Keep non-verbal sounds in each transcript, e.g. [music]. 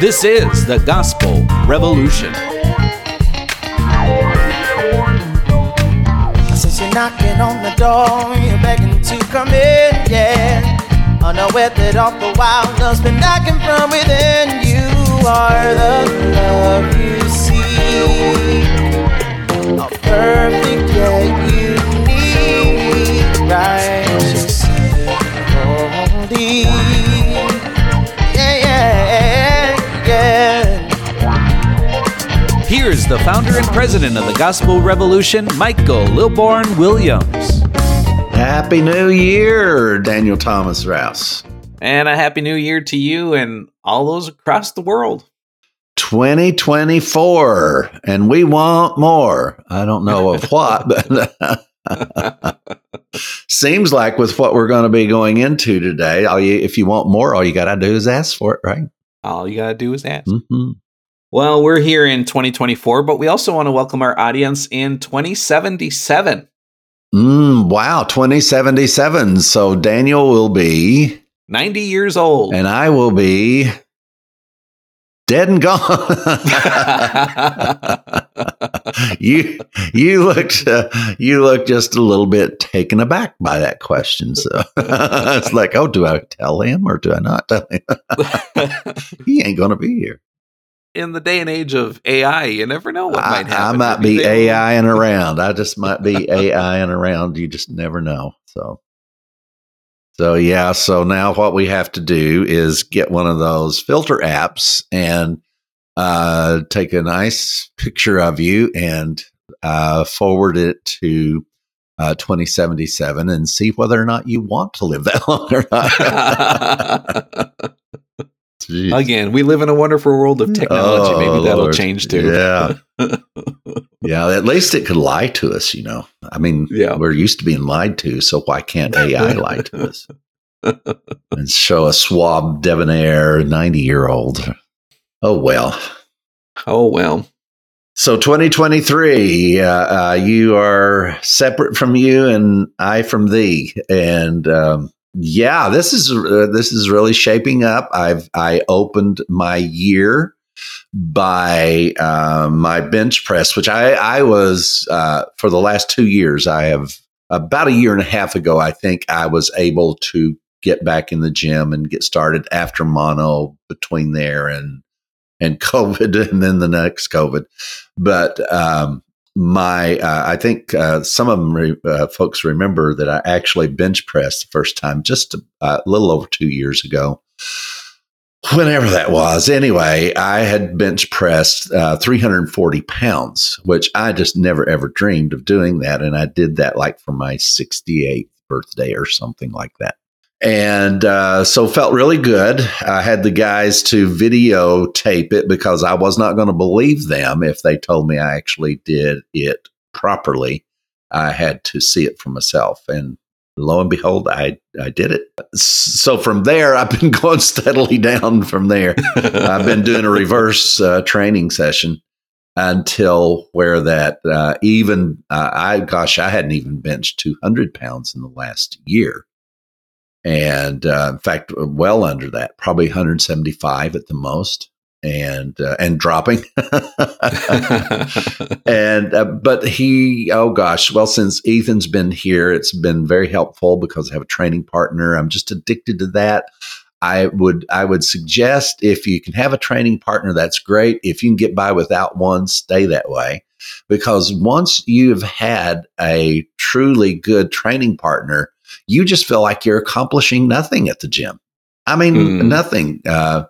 This is the Gospel Revolution. Since you're knocking on the door, you're begging to come in, yeah. Unaware that all the while love's been knocking from within. You are the love you see. A perfect yet unique, righteous, Here's the founder and president of the Gospel Revolution, Michael Lilborn Williams. Happy New Year, Daniel Thomas Rouse. And a happy new year to you and all those across the world. 2024, and we want more. I don't know of [laughs] what, but [laughs] seems like with what we're going to be going into today, all you, if you want more, all you got to do is ask for it, right? All you got to do is ask. hmm Well, we're here in 2024, but we also want to welcome our audience in 2077. Mm, wow, 2077. So Daniel will be, 90 years old. and I will be dead and gone. [laughs] you you looked uh, you looked just a little bit taken aback by that question. So [laughs] it's like, oh, do I tell him or do I not tell him? [laughs] he ain't gonna be here. In the day and age of AI, you never know what I, might happen. I might be AI and around. I just might be AI and around. You just never know. So. So yeah, so now what we have to do is get one of those filter apps and uh, take a nice picture of you and uh, forward it to uh, 2077 and see whether or not you want to live that [laughs] long or not. [laughs] Jeez. Again, we live in a wonderful world of technology. Oh, Maybe that'll Lord. change too. Yeah. [laughs] yeah, at least it could lie to us, you know. I mean, Yeah. we're used to being lied to, so why can't AI [laughs] lie to us? and show a suave, debonair 90 year old. Oh, well. oh well. So 2023, uh, uh, you are separate from you and I from thee. And um, yeah, this is uh, this is really shaping up. I've I opened my year by uh, my bench press, which I I was uh, for the last two years. I have about a year and a half ago. I think I was able to get back in the gym and get started after mono between there and and [laughs] COVID and then the next COVID. But um, my, uh, I think uh, some of them re- uh, folks remember that I actually bench pressed the first time just a, a little over two years ago. Whenever that was. Anyway, I had bench pressed uh, 340 pounds, which I just never ever dreamed of doing that. And I did that like for my 68th birthday or something like that and uh, so felt really good. I had the guys to videotape it because I was not going to believe them if they told me I actually did it properly. I had to see it for myself, and lo and behold, I I did it. So from there, I've been [laughs] going steadily down. From there, I've been doing a reverse uh, training session until where that uh, even uh, I gosh, I hadn't even benched two hundred pounds in the last year and uh, in fact, well under that, probably 175 at the most, and uh, and dropping. [laughs] [laughs] and uh, but he, oh gosh, well, since Ethan's been here, it's been very helpful because I have a training partner. I'm just addicted to that. I would I would suggest if you can have a training partner, that's great. If you can get by without one, stay that way. Because once you've had a truly good training partner, you just feel like you're accomplishing nothing at the gym. I mean, Hmm. nothing. Uh,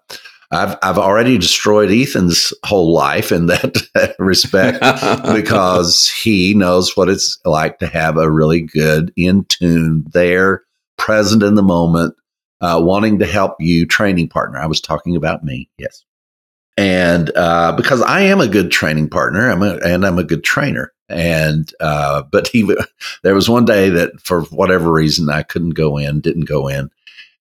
I've I've already destroyed Ethan's whole life in that [laughs] respect [laughs] because he knows what it's like to have a really good, in tune, there, present in the moment, uh, wanting to help you training partner. I was talking about me, yes, and uh, because I am a good training partner, I'm a, and I'm a good trainer. And uh, but he, [laughs] there was one day that for whatever reason I couldn't go in, didn't go in,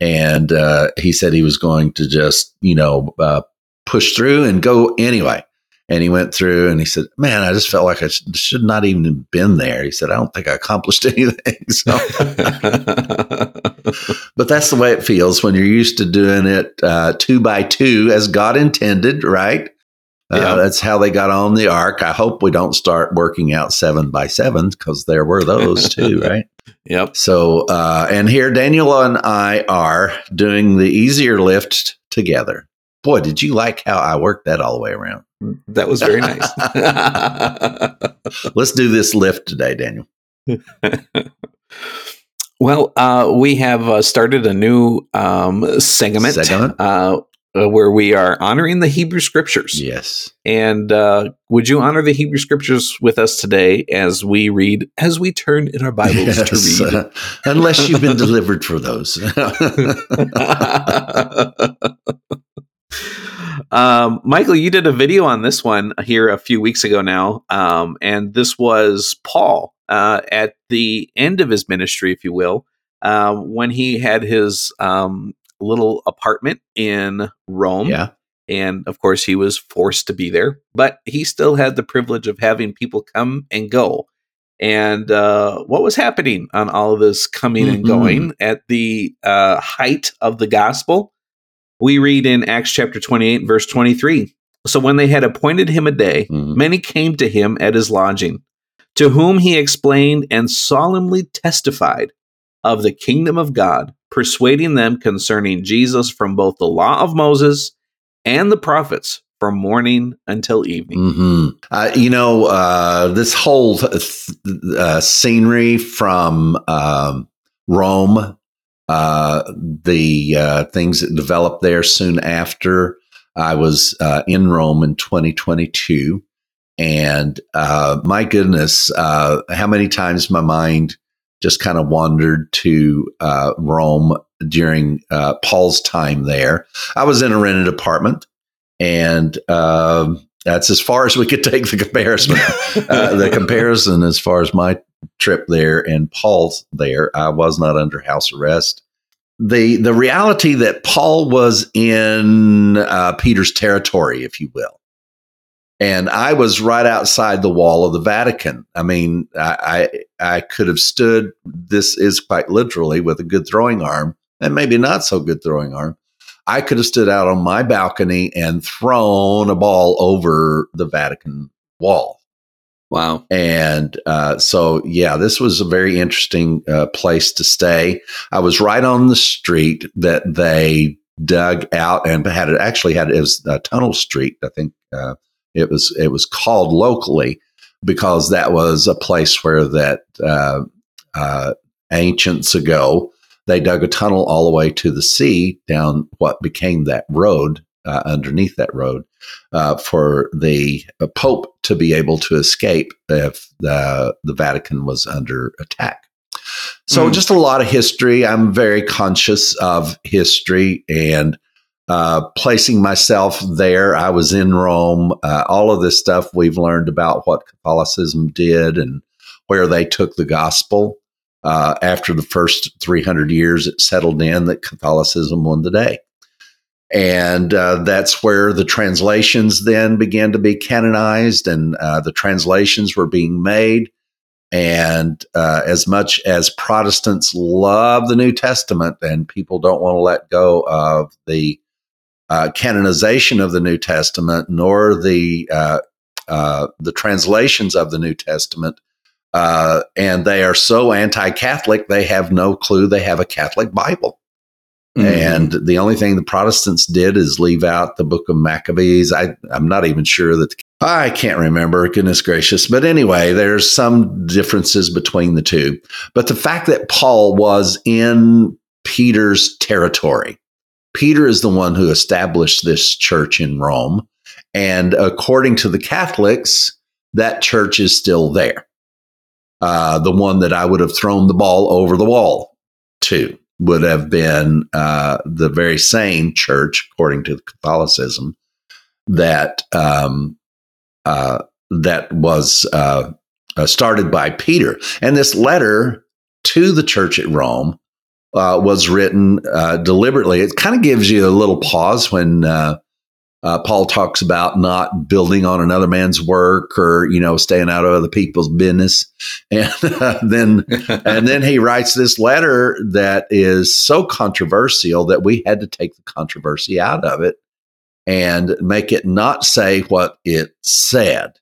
and uh, he said he was going to just you know uh, push through and go anyway. And he went through and he said, Man, I just felt like I sh- should not even have been there. He said, I don't think I accomplished [laughs] anything. So [laughs] but that's the way it feels when you're used to doing it uh, two by two as God intended, right? Uh, Yeah. That's how they got on the ark. I hope we don't start working out seven by seven because there were those [laughs] too, right? Yep. So, uh, and here Daniel and I are doing the easier lift together. Boy, did you like how I worked that all the way around? That was very nice. Let's do this lift today, Daniel. [laughs] well, uh, we have uh, started a new um, segment, Segment? Uh, uh, where we are honoring the Hebrew Scriptures. Yes. And uh, would you honor the Hebrew Scriptures with us today as we read, as we turn in our Bibles Yes, to read? uh, [laughs] [laughs] unless you've been delivered for those. [laughs] um, Michael, you did a video on this one here a few weeks ago now, um, and this was Paul uh, at the end of his ministry, if you will, uh, when he had his um, little apartment in Rome. yeah. And of course, he was forced to be there, but he still had the privilege of having people come and go. And uh, what was happening on all of this coming and Mhm. going at the uh, height of the gospel? We read in Acts chapter 28, verse 23. So when they had appointed him a day, Mhm. many came to him at his lodging, to whom he explained and solemnly testified of the kingdom of God, persuading them concerning Jesus from both the law of Moses and the prophets from morning until evening. hmm Uh, you know, uh, this whole th- uh, scenery from um, Rome, uh, the uh, things that developed there soon after. I was uh, in Rome in 2022. And my goodness, how many times my mind just kind of wandered to uh, Rome during uh, Paul's time there. I was in a rented apartment, and um, that's as far as we could take the comparison. [laughs] uh, the comparison as far as my trip there and Paul's there. I was not under house arrest. The the reality that Paul was in uh, Peter's territory, if you will, and I was right outside the wall of the Vatican. I mean, I I, I could have stood. This is quite literally with a good throwing arm, and maybe not so good throwing arm. I could have stood out on my balcony and thrown a ball over the Vatican wall. Wow. And uh, so, yeah, this was a very interesting uh, place to stay. I was right on the street that they dug out and had it actually had it was a tunnel street. I think uh, it was it was called locally because that was a place where that uh, uh, ancients ago they dug a tunnel all the way to the sea down what became that road uh, underneath that road uh, for the Pope to be able to escape if the, the Vatican was under attack. So, Mm. just a lot of history. I'm very conscious of history and uh, placing myself there. I was in Rome. Uh, all of this stuff we've learned about what Catholicism did and where they took the gospel. Uh, after the first 300 years, it settled in that Catholicism won the day. And uh, that's where the translations then began to be canonized, and uh, the translations were being made. And uh, as much as Protestants love the New Testament, and people don't want to let go of the uh, canonization of the New Testament, nor the uh, uh, the translations of the New Testament, uh, and they are so anti-Catholic, they have no clue they have a Catholic Bible. Mm-hmm. And the only thing the Protestants did is leave out the book of Maccabees. I, I'm not even sure that I can't remember, goodness gracious. But anyway, there's some differences between the two. But the fact that Paul was in Peter's territory, Peter is the one who established this church in Rome. And according to the Catholics, that church is still there. Uh, the one that I would have thrown the ball over the wall to would have been uh, the very same church, according to Catholicism, that um, uh, that was uh, uh, started by Peter. And this letter to the church at Rome uh, was written uh, deliberately. It kind of gives you a little pause when uh, Uh, Paul talks about not building on another man's work or you know staying out of other people's business, [laughs] and uh, then [laughs] and then he writes this letter that is so controversial that we had to take the controversy out of it and make it not say what it said.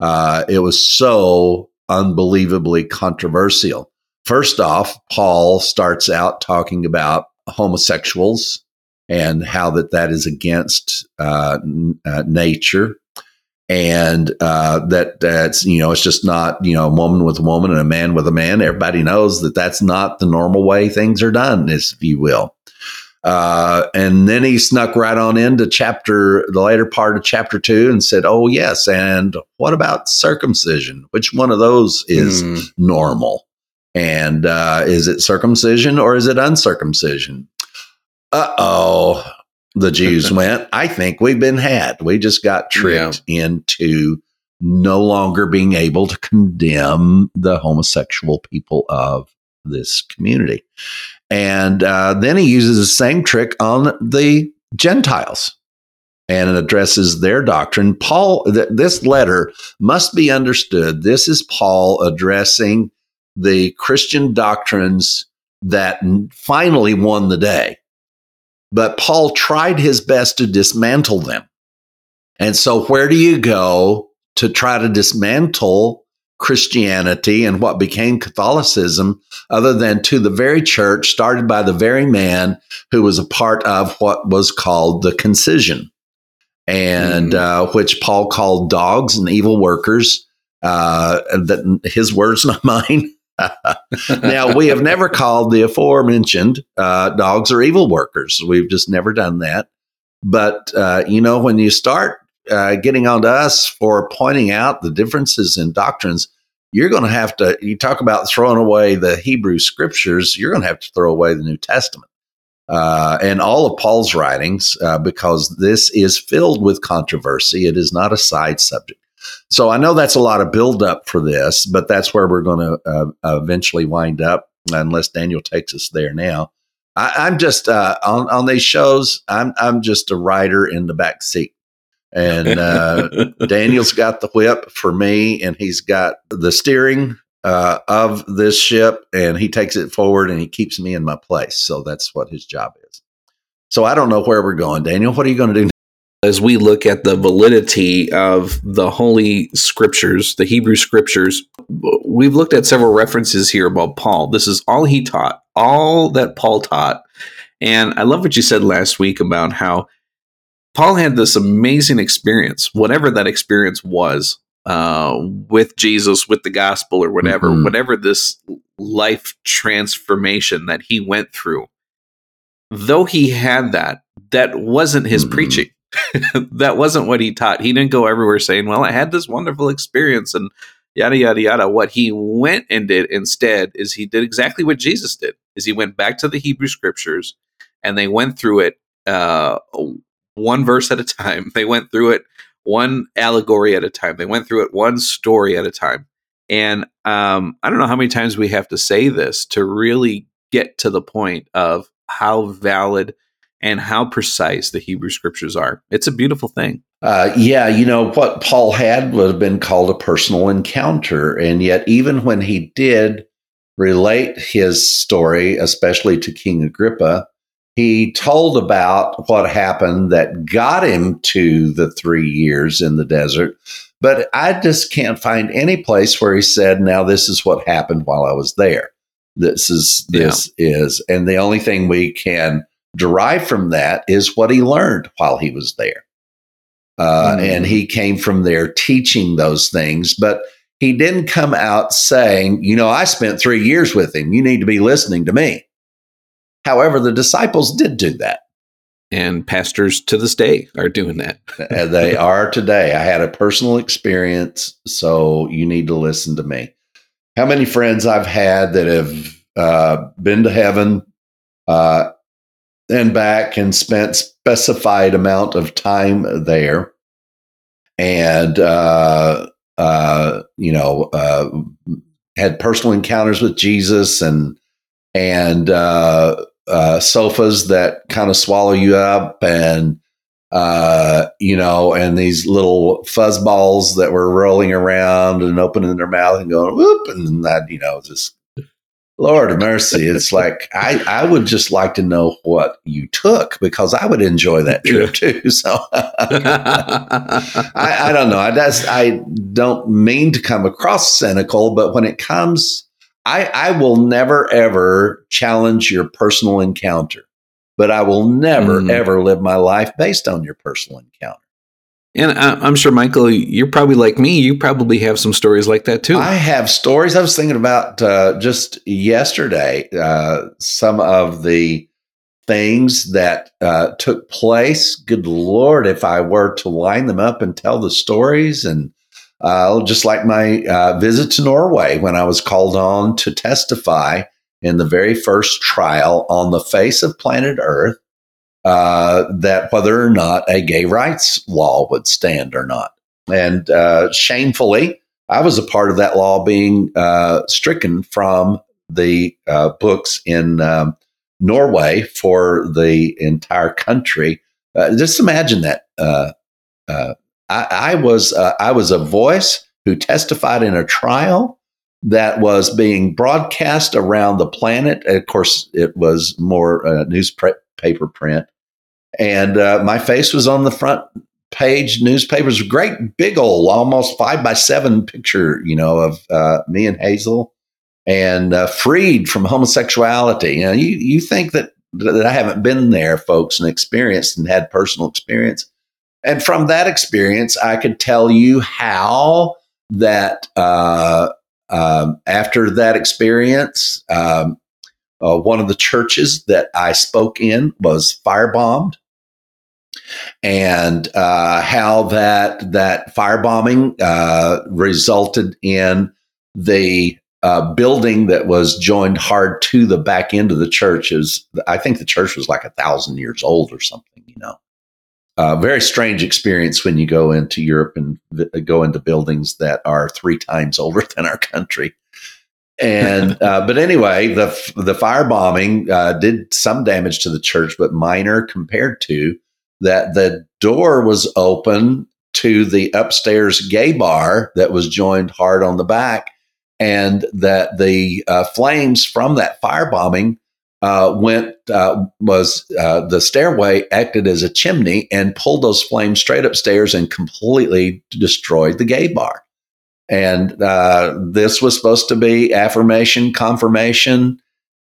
Uh, it was so unbelievably controversial. First off, Paul starts out talking about homosexuals and how that that is against uh, n- uh, nature. And uh, that that's you know it's just not you know a woman with a woman and a man with a man. Everybody knows that that's not the normal way things are done if you will. Uh, and then he snuck right on into chapter the later part of chapter two and said oh yes and what about circumcision? Which one of those is mm. normal and uh, is it circumcision or is it uncircumcision uh oh, the Jews [laughs] went, I think we've been had. We just got tricked yeah. into no longer being able to condemn the homosexual people of this community. And uh, then he uses the same trick on the Gentiles and it addresses their doctrine. Paul, th- this letter must be understood. This is Paul addressing the Christian doctrines that finally won the day. But Paul tried his best to dismantle them. And so, where do you go to try to dismantle Christianity and what became Catholicism, other than to the very church started by the very man who was a part of what was called the concision, and mm. uh, which Paul called dogs and evil workers. Uh, that his words, [laughs] not mine. Now, we have never called the aforementioned uh, dogs or evil workers. We've just never done that. But, uh, you know, when you start uh, getting on to us for pointing out the differences in doctrines, you're going to have to, you talk about throwing away the Hebrew scriptures, you're going to have to throw away the New Testament. Uh, and all of Paul's writings, uh, because this is filled with controversy. It is not a side subject. So I know that's a lot of buildup for this, but that's where we're going to uh, eventually wind up, unless Daniel takes us there now. I, am just uh, on on these shows. I'm I'm just a rider in the back seat, and uh, [laughs] Daniel's got the whip for me, and he's got the steering uh, of this ship, and he takes it forward, and he keeps me in my place. So that's what his job is. So I don't know where we're going, Daniel. What are you going to do as we look at the validity of the holy scriptures, the Hebrew scriptures, we've looked at several references here about Paul. This is all he taught, all that Paul taught. And I love what you said last week about how Paul had this amazing experience, whatever that experience was, uh, with Jesus, with the gospel, or whatever, mm-hmm. whatever this life transformation that he went through. Though he had that, that wasn't his mm-hmm. preaching [laughs] that wasn't what he taught. He didn't go everywhere saying, "Well, I had this wonderful experience," and yada yada yada. What he went and did instead is he did exactly what Jesus did. Is he went back to the Hebrew Scriptures, and they went through it uh, one verse at a time. They went through it one allegory at a time. They went through it one story at a time. And um, I don't know how many times we have to say this to really get to the point of how valid and how precise the Hebrew scriptures are. It's a beautiful thing. Uh, yeah, you know, what Paul had would have been called a personal encounter. And yet, even when he did relate his story, especially to King Agrippa, he told about what happened that got him to the three years in the desert. But I just can't find any place where he said, Now, this is what happened while I was there. This is, this yeah. is. And the only thing we can derived from that is what he learned while he was there. Uh, mm-hmm. And he came from there teaching those things, but he didn't come out saying, you know, I spent three years with him. You need to be listening to me. However, the disciples did do that. And pastors to this day are doing that. [laughs] they are today. I had a personal experience, so you need to listen to me. How many friends I've had that have uh, been to heaven uh, and back and spent specified amount of time there. And uh, uh, you know uh, had personal encounters with jesus and and uh, uh, sofas that kind of swallow you up and uh, you know, and these little fuzzballs that were rolling around and opening their mouth and going whoop, and that you know just Lord of mercy. It's like I, I would just like to know what you took because I would enjoy that trip too. [laughs] So I, I, don't know. I just I don't mean to come across cynical, but when it comes, I, I will never ever challenge your personal encounter, but I will never mm. ever live my life based on your personal encounter. And I'm sure, Michael, you're probably like me. You probably have some stories like that too. I have stories. I was thinking about uh, just yesterday uh, some of the things that uh, took place. Good Lord, if I were to line them up and tell the stories, and uh, just like my uh, visit to Norway when I was called on to testify in the very first trial on the face of planet Earth uh, that whether or not a gay rights law would stand or not. And uh, shamefully, I was a part of that law being uh, stricken from the uh, books in um, Norway for the entire country. Uh, just imagine that. Uh, I, I, was I was a voice who testified in a trial that was being broadcast around the planet. Of course, it was more uh, newspaper print, and uh, my face was on the front page newspapers. Great big old, almost five by seven picture, you know, of uh, me and Hazel, and uh, freed from homosexuality. You know, you you think that that I haven't been there, folks, and experienced and had personal experience. And from that experience, I could tell you how that uh, um, after that experience, um, uh, one of the churches that I spoke in was firebombed and uh, how that that firebombing uh, resulted in the uh, building that was joined hard to the back end of the church. Is I think the church was like a thousand years old or something. You know, uh, very strange experience when you go into Europe and go into buildings that are three times older [laughs] than our country. and [laughs] uh, but anyway, the the firebombing uh, did some damage to the church, but minor compared to that the door was open to the upstairs gay bar that was joined hard on the back, and that the uh, flames from that firebombing uh, went uh, was uh, the stairway acted as a chimney and pulled those flames straight upstairs and completely destroyed the gay bar. And uh, this was supposed to be affirmation, confirmation.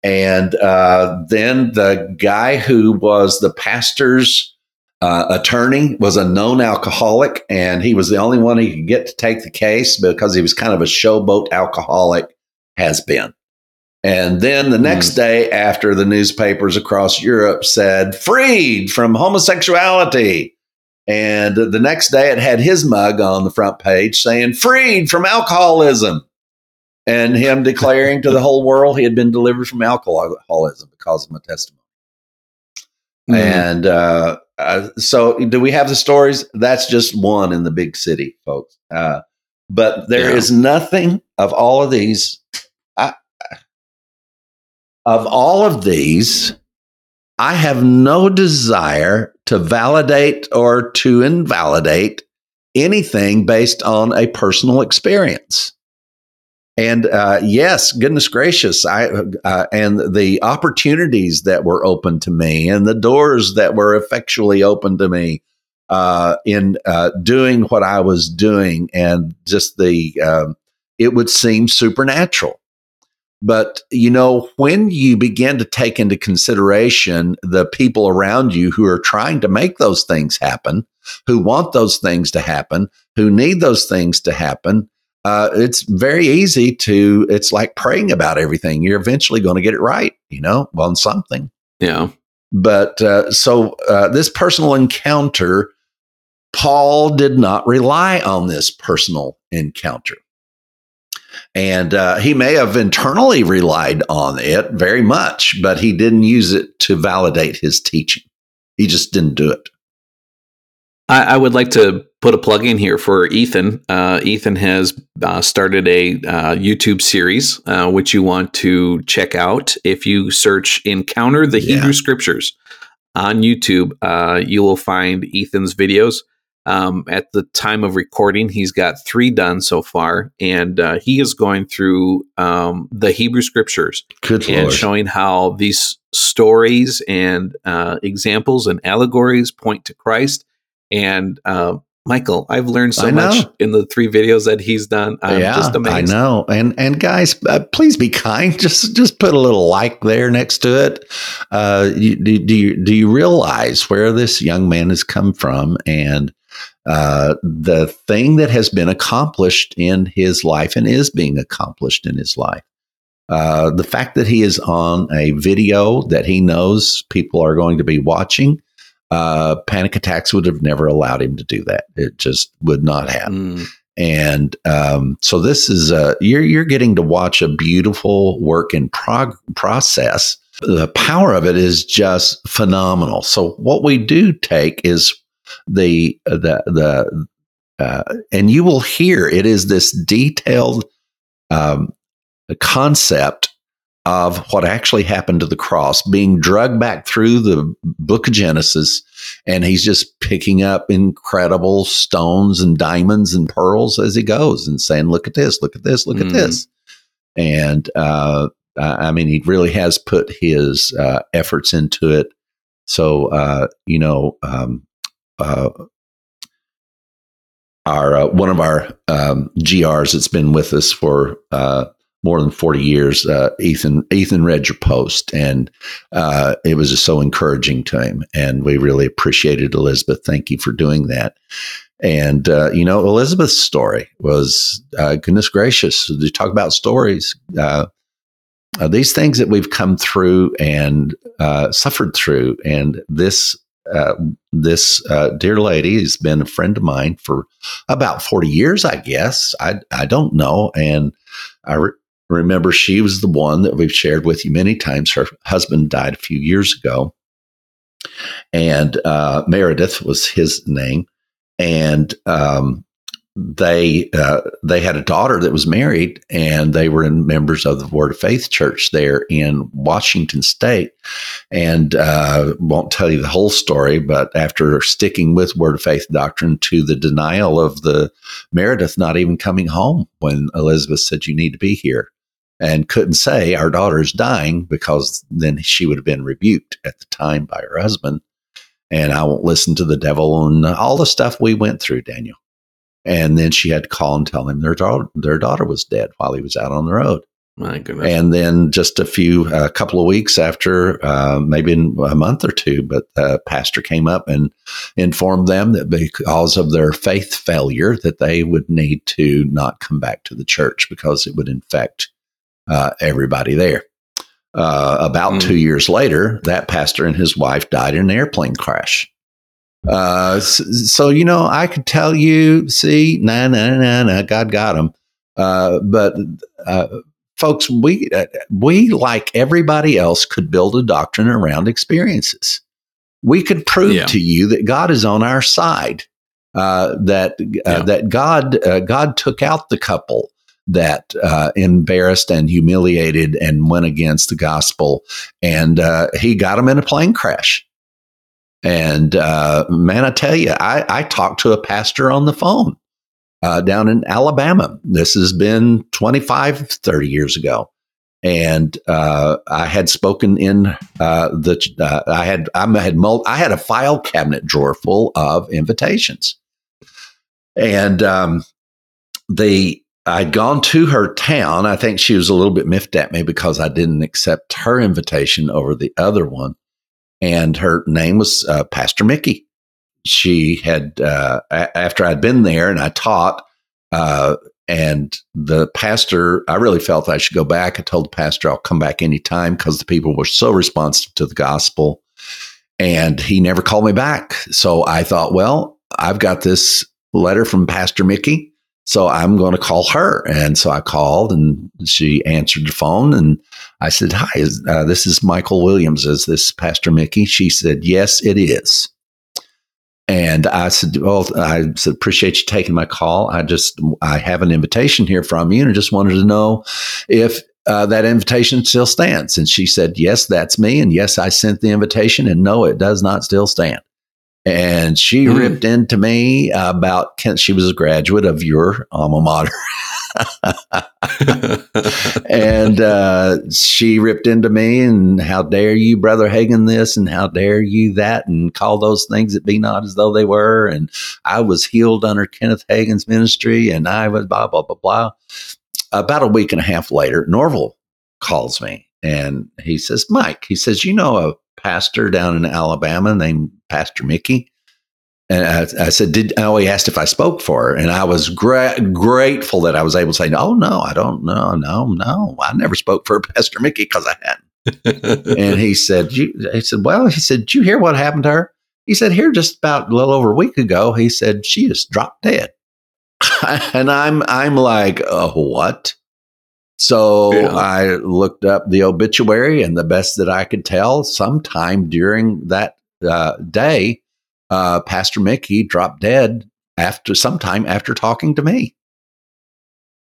And uh, then the guy who was the pastor's uh, attorney was a known alcoholic, and he was the only one he could get to take the case because he was kind of a showboat alcoholic, has been. And then the next mm. day, after the newspapers across Europe said, freed from homosexuality. And the next day, it had his mug on the front page saying, freed from alcoholism. And him declaring to the [laughs] whole world he had been delivered from alcoholism because of my testimony. Mm. And uh, uh, so, do we have the stories? That's just one in the big city, folks. Uh, but there yeah. is nothing of all of these. I, of all of these, I have no desire to validate or to invalidate anything based on a personal experience. And uh, yes, goodness gracious, I uh, and the opportunities that were open to me, and the doors that were effectually open to me uh, in uh, doing what I was doing, and just the um, it would seem supernatural. But you know, when you begin to take into consideration the people around you who are trying to make those things happen, who want those things to happen, who need those things to happen, uh, it's very easy to, it's like praying about everything. You're eventually going to get it right, you know, on something. Yeah. But uh, so uh, this personal encounter, Paul did not rely on this personal encounter. And uh, he may have internally relied on it very much, but he didn't use it to validate his teaching. He just didn't do it. I, I would like to put a plug in here for Ethan. Uh, Ethan has uh, started a uh, YouTube series, uh, which you want to check out if you search Encounter the yeah. Hebrew Scriptures. on YouTube, uh, you will find Ethan's videos. Um, at the time of recording, he's got three done so far, and uh, he is going through um, the Hebrew scriptures Good and Lord. showing how these stories and uh, examples and allegories point to Christ. And uh, Michael, I've learned so much in the three videos that he's done. I'm yeah, just amazed. I know. And and guys, uh, please be kind. [laughs] Just just put a little like there next to it. Uh, you, do, do you do you realize where this young man has come from and uh, the thing that has been accomplished in his life and is being accomplished in his life? Uh, the fact that he is on a video that he knows people are going to be watching. Uh, panic attacks would have never allowed him to do that. It just would not have Mm, and um, so this is uh, you're you're getting to watch a beautiful work in prog- process. The power of it is just phenomenal. So what we do take is the the the uh, and you will hear it is this detailed um, concept of what actually happened to the cross being drugged back through the book of Genesis and he's just picking up incredible stones and diamonds and pearls as he goes and saying look at this look at this look Mhm. at this and uh, I I mean he really has put his uh, efforts into it so uh, you know um, uh, our uh, one of our um, GRs that's been with us for uh, more than 40 years, uh, Ethan Ethan read your post, and uh, it was just so encouraging to him, and we really appreciated Elizabeth. Thank you for doing that. And uh, you know, Elizabeth's story was uh, goodness gracious. To talk about stories, uh, uh, these things that we've come through and suffered through, and this uh, this uh, dear lady has been a friend of mine for about 40 years, I guess. I, I don't know. And I re- remember she was the one that we've shared with you many times. Her husband died a few years ago. And uh, Meredith was his name. And um, they uh, they had a daughter that was married, and they were in members of the Word of Faith Church there in Washington State. And uh, won't tell you the whole story, but after sticking with Word of Faith doctrine to the denial of the Meredith not even coming home when Elizabeth said you need to be here, and couldn't say our daughter is dying because then she would have been rebuked at the time by her husband. And I won't listen to the devil and all the stuff we went through, Daniel. And then she had to call and tell him their daughter, their daughter was dead while he was out on the road. my goodness. And then just a few, a couple of weeks after, uh, maybe in a month or two, but the pastor came up and informed them that because of their faith failure, that they would need to not come back to the church because it would infect uh, everybody there. Uh, about Mm. two years later, that pastor and his wife died in an airplane crash. Uh, so, so, you know, I could tell you, see, nah, nah, nah, nah, God got him. Uh, but uh, folks, we uh, we like everybody else could build a doctrine around experiences. We could prove Yeah. to you that God is on our side. Uh, that uh, Yeah. that God uh, God took out the couple that uh, embarrassed and humiliated and went against the gospel, and uh, He got them in a plane crash. And uh, man, I tell you, I, I talked to a pastor on the phone uh, down in Alabama. This has been 25, 30 years ago. And uh, I had spoken in uh, the, uh, I had, I had, mul- I had a file cabinet drawer full of invitations. And um, the, I'd gone to her town. I think she was a little bit miffed at me because I didn't accept her invitation over the other one. And her name was uh, Pastor Mickey she had uh, a- after I'd been there and I taught, uh, and the pastor, I really felt I should go back. I told the pastor I'll come back anytime because the people were so responsive to the gospel, and he never called me back. So I thought, well, I've got this letter from Pastor Mickey, so I'm going to call her. And so I called, and she answered the phone, and I said, "Hi, is, uh, this is Michael Williams. Is this Pastor Mickey?" She said, "Yes, it is." And I said, "Well, I said appreciate you taking my call. I just I have an invitation here from you, and I just wanted to know if uh, that invitation still stands. And she said, Yes, that's me. And yes, I sent the invitation. And no, it does not still stand. And she Mm. ripped into me about, she was a graduate of your alma mater. [laughs] and uh, she ripped into me and how dare you brother hagin this and how dare you that and call those things that be not as though they were and i was healed under kenneth hagin's ministry and i was blah blah blah blah. About a week and a half later norvel calls me and he says mike he says you know a pastor down in alabama named pastor mickey and I, I said, "Did?" Oh, he asked if I spoke for her, and I was gra- grateful that I was able to say, "No, no, I don't. No, no, no. I never spoke for [laughs] Pastor Mickey because I hadn't." [laughs] and he said, you, "He said, well, he said, did you hear what happened to her?" He said, "Here, just about a little over a week ago, he said she just dropped dead." [laughs] and I'm, I'm like, uh, "What?" So Yeah. I looked up the obituary, and the best that I could tell, sometime during that uh, day, uh, Pastor Mickey dropped dead after sometime after talking to me.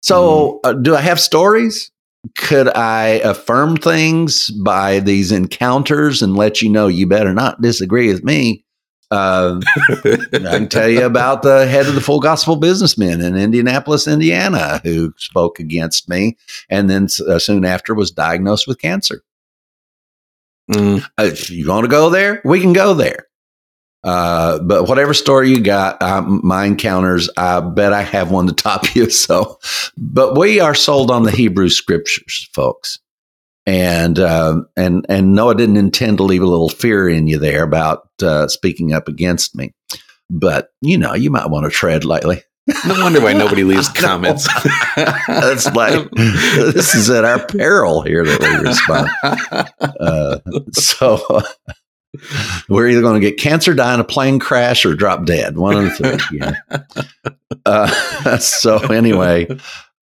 So, uh, do I have stories? Could I affirm things by these encounters and let you know you better not disagree with me? Uh, I can tell you about the head of the full gospel businessmen in Indianapolis, Indiana, who spoke against me and then uh, soon after was diagnosed with cancer. Mm. Uh, If you want to go there, we can go there. Uh, but whatever story you got, um, my encounters, I bet I have one to top [laughs] you. So, but we are sold on the Hebrew scriptures, folks. And um, and and Noah didn't intend to leave a little fear in you there about uh, speaking up against me, but you know you might want to tread lightly. No wonder why nobody leaves [laughs] comments. [laughs] It's like this is at our peril here that we respond. Uh, so [laughs] we're either going to get cancer, die in a plane crash, or drop dead. One of the three. Yeah. [laughs] Uh, [laughs] so anyway,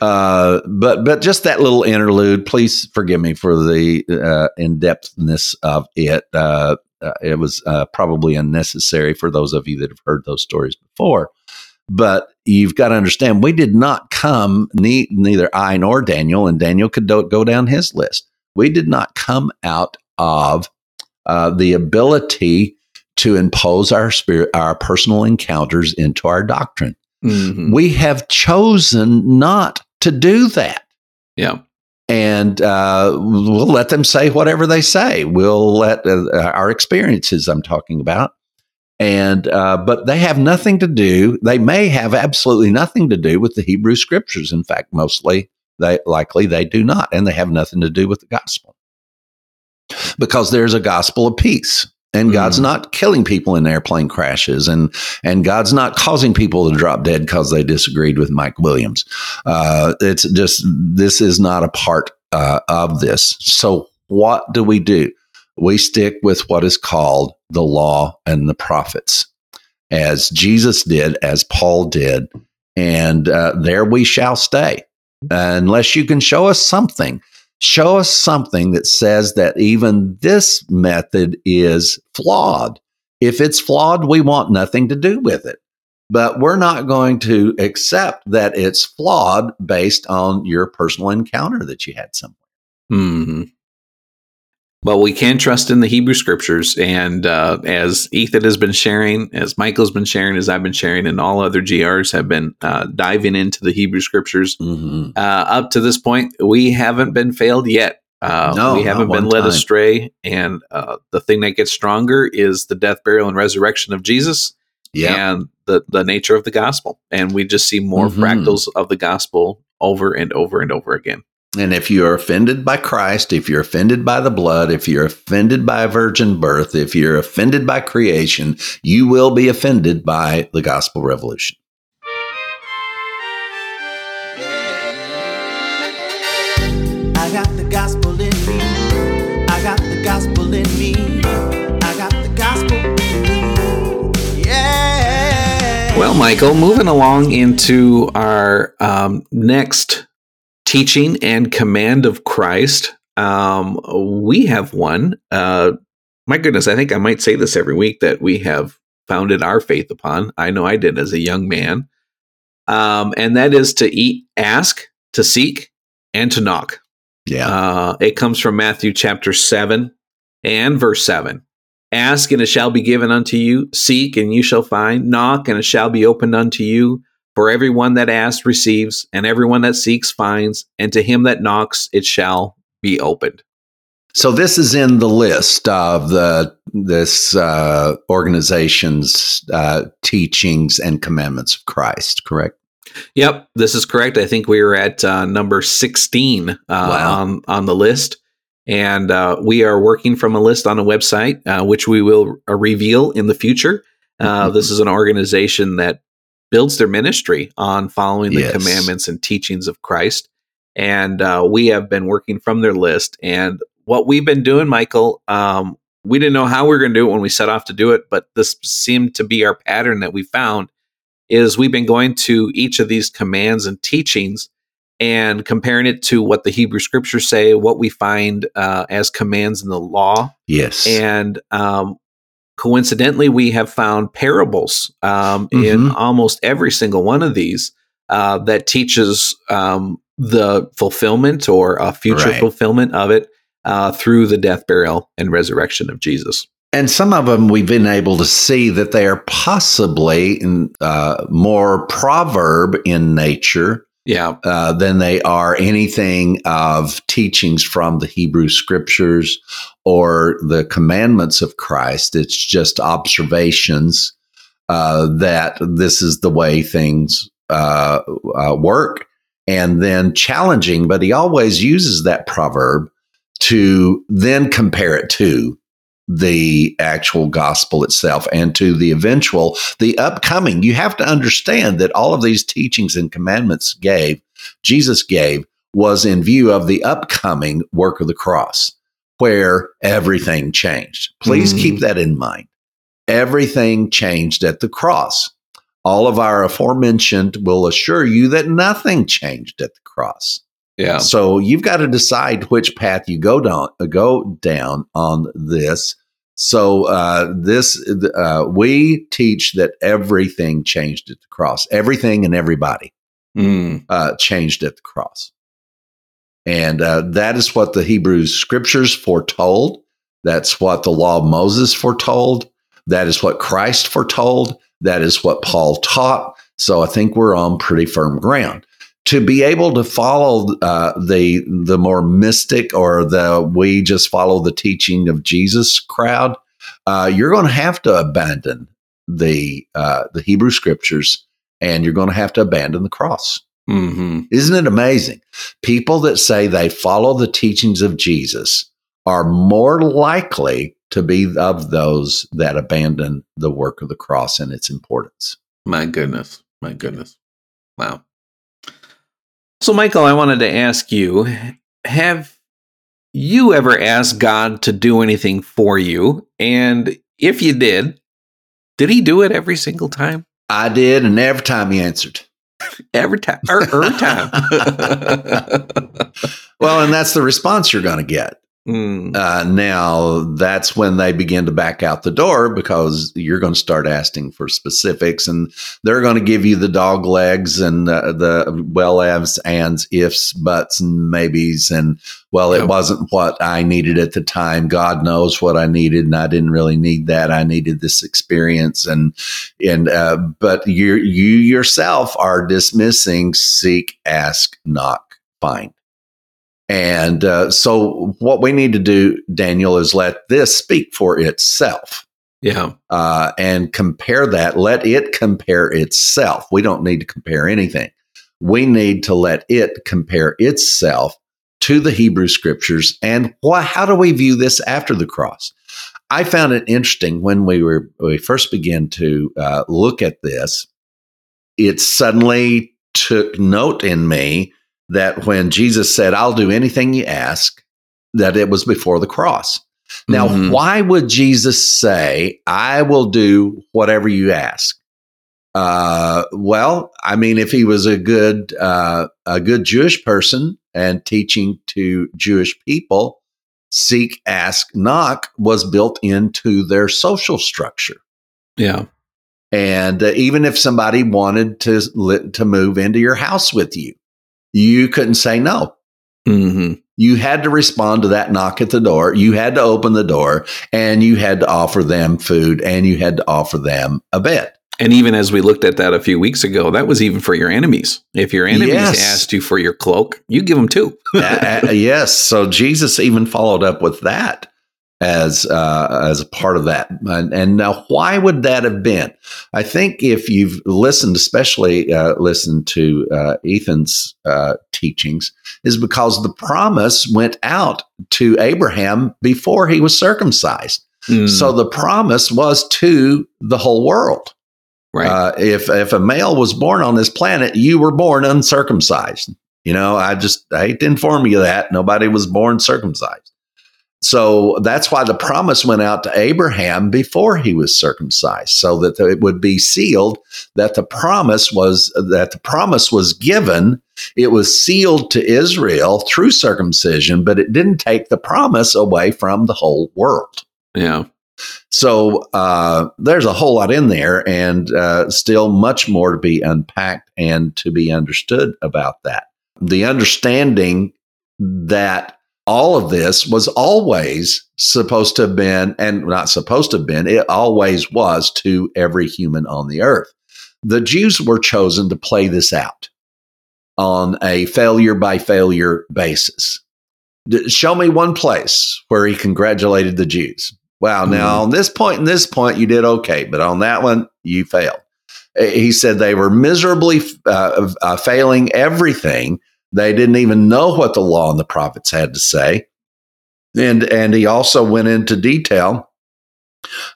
uh, but but just that little interlude. Please forgive me for the uh, in depthness of it. Uh, uh, it was uh, probably unnecessary for those of you that have heard those stories before. But you've got to understand, we did not come, ne- neither I nor Daniel, and Daniel could do- go down his list. We did not come out of uh, the ability to impose our spirit, our personal encounters into our doctrine. Mhm. We have chosen not to do that. Yeah. And uh, we'll let them say whatever they say. We'll let uh, our experiences, I'm talking about. And, uh, but they have nothing to do, they may have absolutely nothing to do with the Hebrew scriptures. In fact, mostly they likely they do not. And they have nothing to do with the gospel because there's a gospel of peace. And God's Mhm. not killing people in airplane crashes, and and God's not causing people to drop dead because they disagreed with Mike Williams. Uh, it's just this is not a part uh, of this. So what do we do? We stick with what is called the law and the prophets, as Jesus did, as Paul did, and uh, there we shall stay unless you can show us something. Show us something that says that even this method is flawed. If it's flawed, we want nothing to do with it. But we're not going to accept that it's flawed based on your personal encounter that you had somewhere. hmm Well, we can trust in the Hebrew scriptures. And uh, as Ethan has been sharing, as Michael's been sharing, as I've been sharing, and all other GRs have been uh, diving into the Hebrew scriptures, Mm-hmm. uh, up to this point, we haven't been failed yet. Uh, No, we haven't been led time. astray. And uh, the thing that gets stronger is the death, burial, and resurrection of Jesus Yeah. and the, the nature of the gospel. And we just see more Mhm. fractals of the gospel over and over and over again. And if you are offended by Christ, if you're offended by the blood, if you're offended by a virgin birth, if you're offended by creation, you will be offended by the gospel revolution. I got the gospel in me. I got the gospel in me. I got the gospel in me. Yeah. Well, Michael, moving along into our um, next teaching and command of Christ, um, we have one. Uh, my goodness, I think I might say this every week that we have founded our faith upon. I know I did as a young man. Um, and that is to eat, ask, to seek, and to knock. Yeah. Uh, it comes from Matthew chapter 7 and verse 7. Ask and it shall be given unto you. Seek and you shall find. Knock and it shall be opened unto you. For everyone that asks receives, and everyone that seeks finds, and to him that knocks it shall be opened. So this is in the list of the this uh, organization's uh, teachings and commandments of Christ. Correct. Yep, this is correct. I think we were at uh, number sixteen uh, Wow. on on the list, and uh, we are working from a list on a website, uh, which we will uh, reveal in the future. Uh, Mhm. This is an organization that builds their ministry on following the Yes. commandments and teachings of Christ, and uh, we have been working from their list. And what we've been doing, Michael, um, we didn't know how we were going to do it when we set off to do it, but this seemed to be our pattern that we found is we've been going to each of these commands and teachings and comparing it to what the Hebrew scriptures say, what we find uh, as commands in the law. Yes. And um, coincidentally, we have found parables um, in Mhm. almost every single one of these uh, that teaches um, the fulfillment or a future Right. fulfillment of it uh, through the death, burial, and resurrection of Jesus. And some of them we've been able to see that they are possibly in, uh, more proverb in nature Yeah. uh, than they are anything of teachings from the Hebrew scriptures or the commandments of Christ. It's just observations uh, that this is the way things uh, uh, work, and then challenging. But he always uses that proverb to then compare it to the actual gospel itself and to the eventual, the upcoming. You have to understand that all of these teachings and commandments gave, Jesus gave, was in view of the upcoming work of the cross, where everything changed. Please Mhm. keep that in mind. Everything changed at the cross. All of our aforementioned will assure you that nothing changed at the cross. Yeah. So you've got to decide which path you go down go down on this. So uh, this uh, we teach that everything changed at the cross. Everything and everybody Mm. uh, changed at the cross, and uh, that is what the Hebrew Scriptures foretold. That's what the Law of Moses foretold. That is what Christ foretold. That is what Paul taught. So I think we're on pretty firm ground to be able to follow uh, the the more mystic or the we just follow the teaching of Jesus crowd, uh, you're going to have to abandon the uh, the Hebrew scriptures and you're going to have to abandon the cross. hmm Isn't it amazing? People that say they follow the teachings of Jesus are more likely to be of those that abandon the work of the cross and its importance. My goodness. My goodness. Wow. So, Michael, I wanted to ask you have you ever asked God to do anything for you? And if you did, did he do it every single time? I did, and every time he answered. Every time. Or every time. [laughs] Well, and that's the response you're going to get. Mm, Uh, now, that's when they begin to back out the door because you're going to start asking for specifics, and they're going to give you the dog legs and uh, the well as, ands, ifs, buts, and maybes. And well, it wasn't what I needed at the time. God knows what I needed, and I didn't really need that. I needed this experience, and and uh, but you you yourself are dismissing, seek, ask, knock, find. And uh, so, what we need to do, Daniel, is let this speak for itself yeah. uh, and compare that. Let it compare itself. We don't need to compare anything. We need to let it compare itself to the Hebrew scriptures. And why, how do we view this after the cross? I found it interesting when we were we first began to uh, look at this. It suddenly took note in me that when Jesus said, "I'll do anything you ask," that it was before the cross. Now, Mhm. why would Jesus say, I will do whatever you ask? Uh, well, I mean, if he was a good, uh, a good Jewish person and teaching to Jewish people, seek, ask, knock was built into their social structure. Yeah. And uh, even if somebody wanted to to move into your house with you, you couldn't say no. hmm You had to respond to that knock at the door. You had to open the door and you had to offer them food and you had to offer them a bed. And even as we looked at that a few weeks ago, that was even for your enemies. If your enemies Yes. asked you for your cloak, you give them two. [laughs] Uh, uh, yes. So Jesus even followed up with that as uh, as a part of that. And, and now, why would that have been? I think if you've listened, especially uh, listened to uh, Ethan's uh, teachings, is because the promise went out to Abraham before he was circumcised. Mm, So the promise was to the whole world. right. Uh, if if a male was born on this planet, you were born uncircumcised. You know, I just I hate to inform you that nobody was born circumcised. So that's why the promise went out to Abraham before he was circumcised, so that it would be sealed that the promise was that the promise was given. It was sealed to Israel through circumcision, but it didn't take the promise away from the whole world. yeah. So uh, there's a whole lot in there, and uh, still much more to be unpacked and to be understood about that. The understanding that all of this was always supposed to have been, and not supposed to have been, it always was to every human on the earth. The Jews were chosen to play this out on a failure by failure basis. Show me one place where he congratulated the Jews. Wow, now on this point and this point, you did okay, but on that one, you failed. He said they were miserably uh, uh, failing everything. They didn't even know what the law and the prophets had to say. And, and he also went into detail.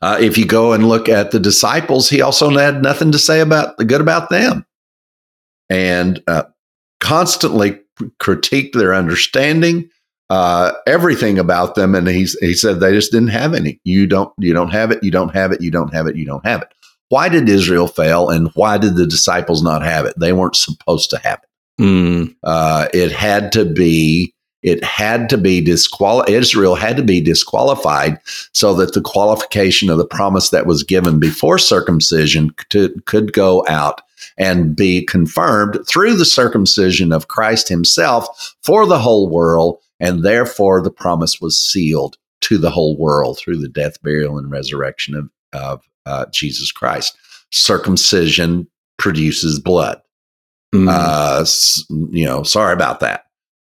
Uh, if you go and look at the disciples, he also had nothing to say about the good about them, and uh, constantly critiqued their understanding, uh, everything about them. And he's, he said they just didn't have any. You don't, you don't have it. You don't have it. You don't have it. You don't have it. Why did Israel fail, and why did the disciples not have it? They weren't supposed to have it. Mm, Uh, it had to be. It had to be disqual. Israel had to be disqualified so that the qualification of the promise that was given before circumcision could, could go out and be confirmed through the circumcision of Christ Himself for the whole world, and therefore the promise was sealed to the whole world through the death, burial, and resurrection of, of uh, Jesus Christ. Circumcision produces blood mm, uh, you know, sorry about that.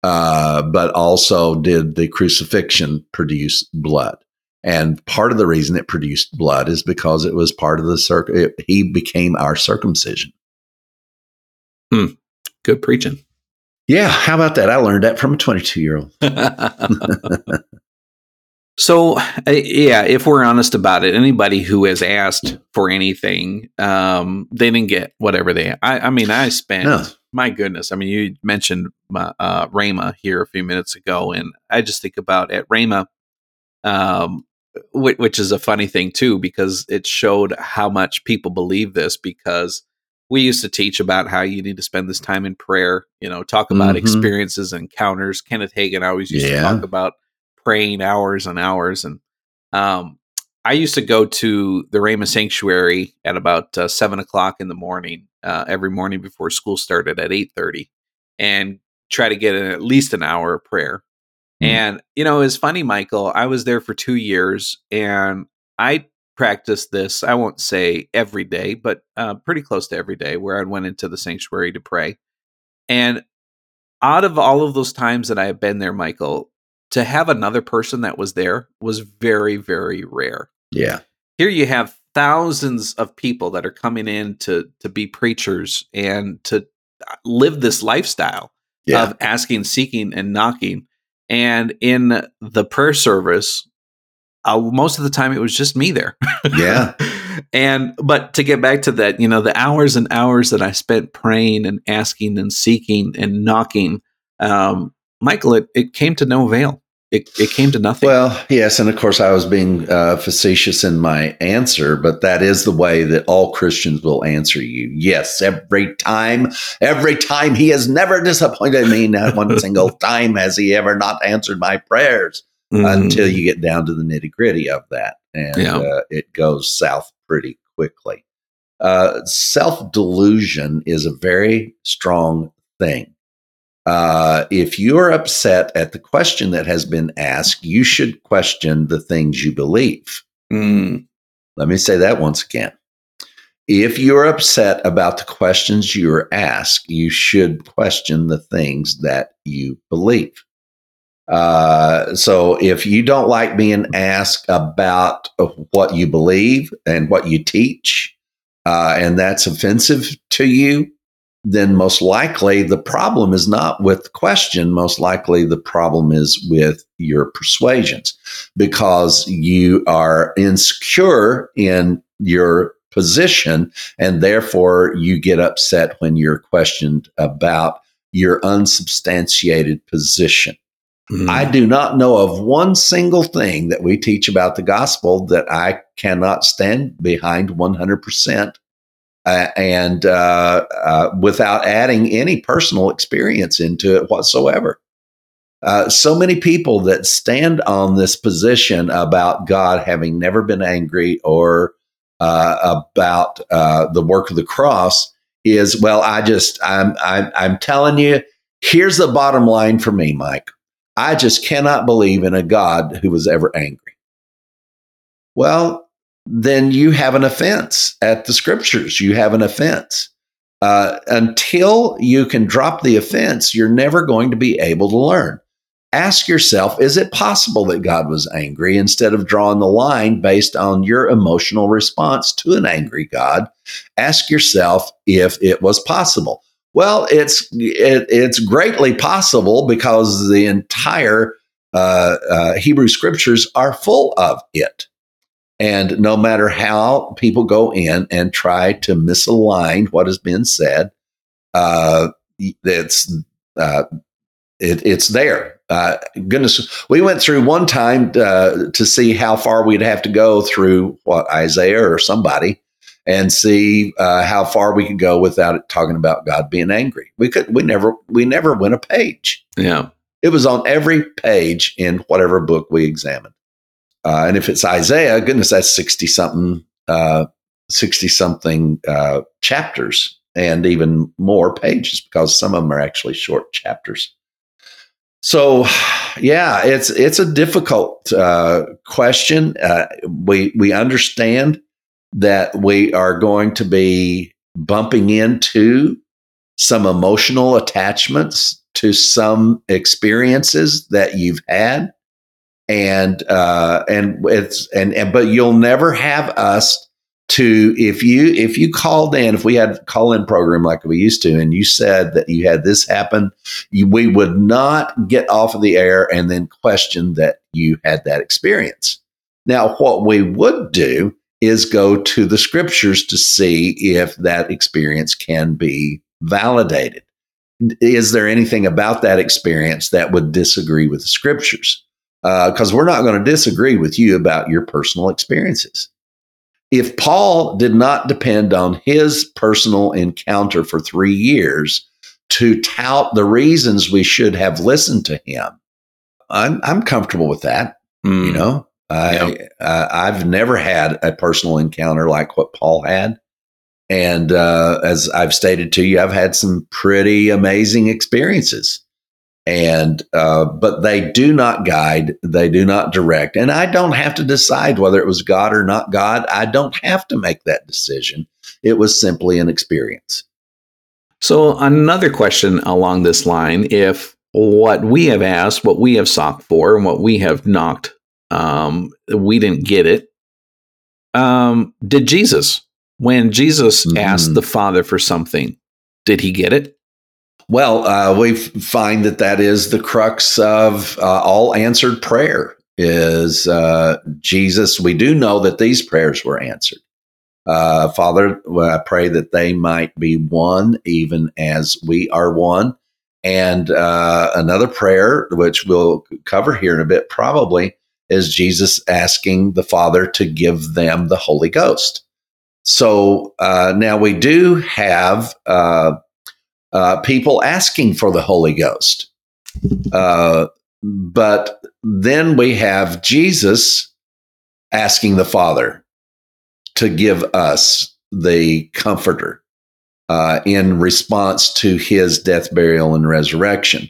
Uh, but also, did the crucifixion produce blood? And part of the reason it produced blood is because it was part of the circ. It, he became our circumcision. good preaching. Yeah, how about that? I learned that from a 22 year old. [laughs] so, uh, yeah, if we're honest about it, anybody who has asked for anything, um, they didn't get whatever they. I, I mean, I spent. No. My goodness, I mean, you mentioned uh, uh, Rhema here a few minutes ago, and I just think about at Rhema, um, which, which is a funny thing too, because it showed how much people believe this. Because we used to teach about how you need to spend this time in prayer, you know, talk about Mhm. experiences encounters. Kenneth Hagin always used Yeah. to talk about praying hours and hours, and um, I used to go to the Rhema Sanctuary at about uh, seven o'clock in the morning uh, every morning before school started at eight thirty, and try to get in at least an hour of prayer. Mm. And you know, it's funny, Michael. I was there for two years, and I practiced this. I won't say every day, but uh, pretty close to every day, where I went into the sanctuary to pray. And out of all of those times that I have been there, Michael, to have another person that was there was very, very rare Yeah. here you have thousands of people that are coming in to to be preachers and to uh, live this lifestyle Yeah. of asking seeking and knocking and in the prayer service uh, most of the time it was just me there Yeah. [laughs] and but to get back to that you know the hours and hours that i spent praying and asking and seeking and knocking um michael it, it came to no avail it, it came to nothing Well, yes, and of course I was being uh, facetious in my answer, but that is the way that all Christians will answer you. Yes, every time, every time he has never disappointed me. Not one [laughs] single time has he ever not answered my prayers. Mhm. Until you get down to the nitty gritty of that, and Yeah. uh, it goes south pretty quickly. Uh, Self delusion is a very strong thing. Uh, if you're upset at the question that has been asked, you should question the things you believe. Mm. Let me say that once again. If you're upset about the questions you're asked, you should question the things that you believe. Uh, so if you don't like being asked about what you believe and what you teach, uh, and that's offensive to you, then most likely the problem is not with the question. Most likely the problem is with your persuasions because you are insecure in your position and therefore you get upset when you're questioned about your unsubstantiated position. Mm. I do not know of one single thing that we teach about the gospel that I cannot stand behind 100% uh, and uh, uh, without adding any personal experience into it whatsoever. Uh, so many people that stand on this position about God having never been angry or uh, about uh, the work of the cross is well. I just I'm, I'm I'm telling you. Here's the bottom line for me, Mike. I just cannot believe in a God who was ever angry. Well, then you have an offense at the scriptures. You have an offense. Uh, until you can drop the offense, you're never going to be able to learn. Ask yourself is it possible that God was angry instead of drawing the line based on your emotional response to an angry God? Ask yourself if it was possible. Well, it's it, it's greatly possible because the entire uh, uh, Hebrew scriptures are full of it. And no matter how people go in and try to misalign what has been said, uh, it's uh, it, it's there. Uh, goodness, we went through one time uh, to see how far we'd have to go through what Isaiah or somebody, and see uh, how far we could go without it talking about God being angry. We could. We never. We never went a page. Yeah, it was on every page in whatever book we examined. Uh, and if it's Isaiah, goodness, that's 60 something, uh, 60 something uh, chapters and even more pages because some of them are actually short chapters. So, yeah, it's it's a difficult uh, question. Uh, we we understand that we are going to be bumping into some emotional attachments to some experiences that you've had and uh, and it's and, and but you'll never have us to if you if you called in if we had call in program like we used to and you said that you had this happen you, we would not get off of the air and then question that you had that experience. Now what we would do is go to the scriptures to see if that experience can be validated. Is there anything about that experience that would disagree with the scriptures because uh, we're not going to disagree with you about your personal experiences. If Paul did not depend on his personal encounter for three years to tout the reasons we should have listened to him, I'm, I'm comfortable with that. Mm. You know, I, uh, I've never had a personal encounter like what Paul had. And uh, as I've stated to you, I've had some pretty amazing experiences and uh, but they do not guide they do not direct. And i don't have to decide whether it was god or not god. I don't have to make that decision. It was simply an experience. So another question along this line if what we have asked what we have sought for and what we have knocked um, we didn't get it. Um, did jesus when jesus mm-hmm. asked the father for something did he get it well, uh, we find that that is the crux of uh, all answered prayer. Is uh, Jesus? We do know that these prayers were answered. Uh, Father, I pray that they might be one, even as we are one. And uh, another prayer, which we'll cover here in a bit, probably, is Jesus asking the Father to give them the Holy Ghost. So uh, now we do have uh, people asking for the Holy Ghost. Uh, but then we have Jesus asking the Father to give us the Comforter. uh, in response to his death, burial, and resurrection.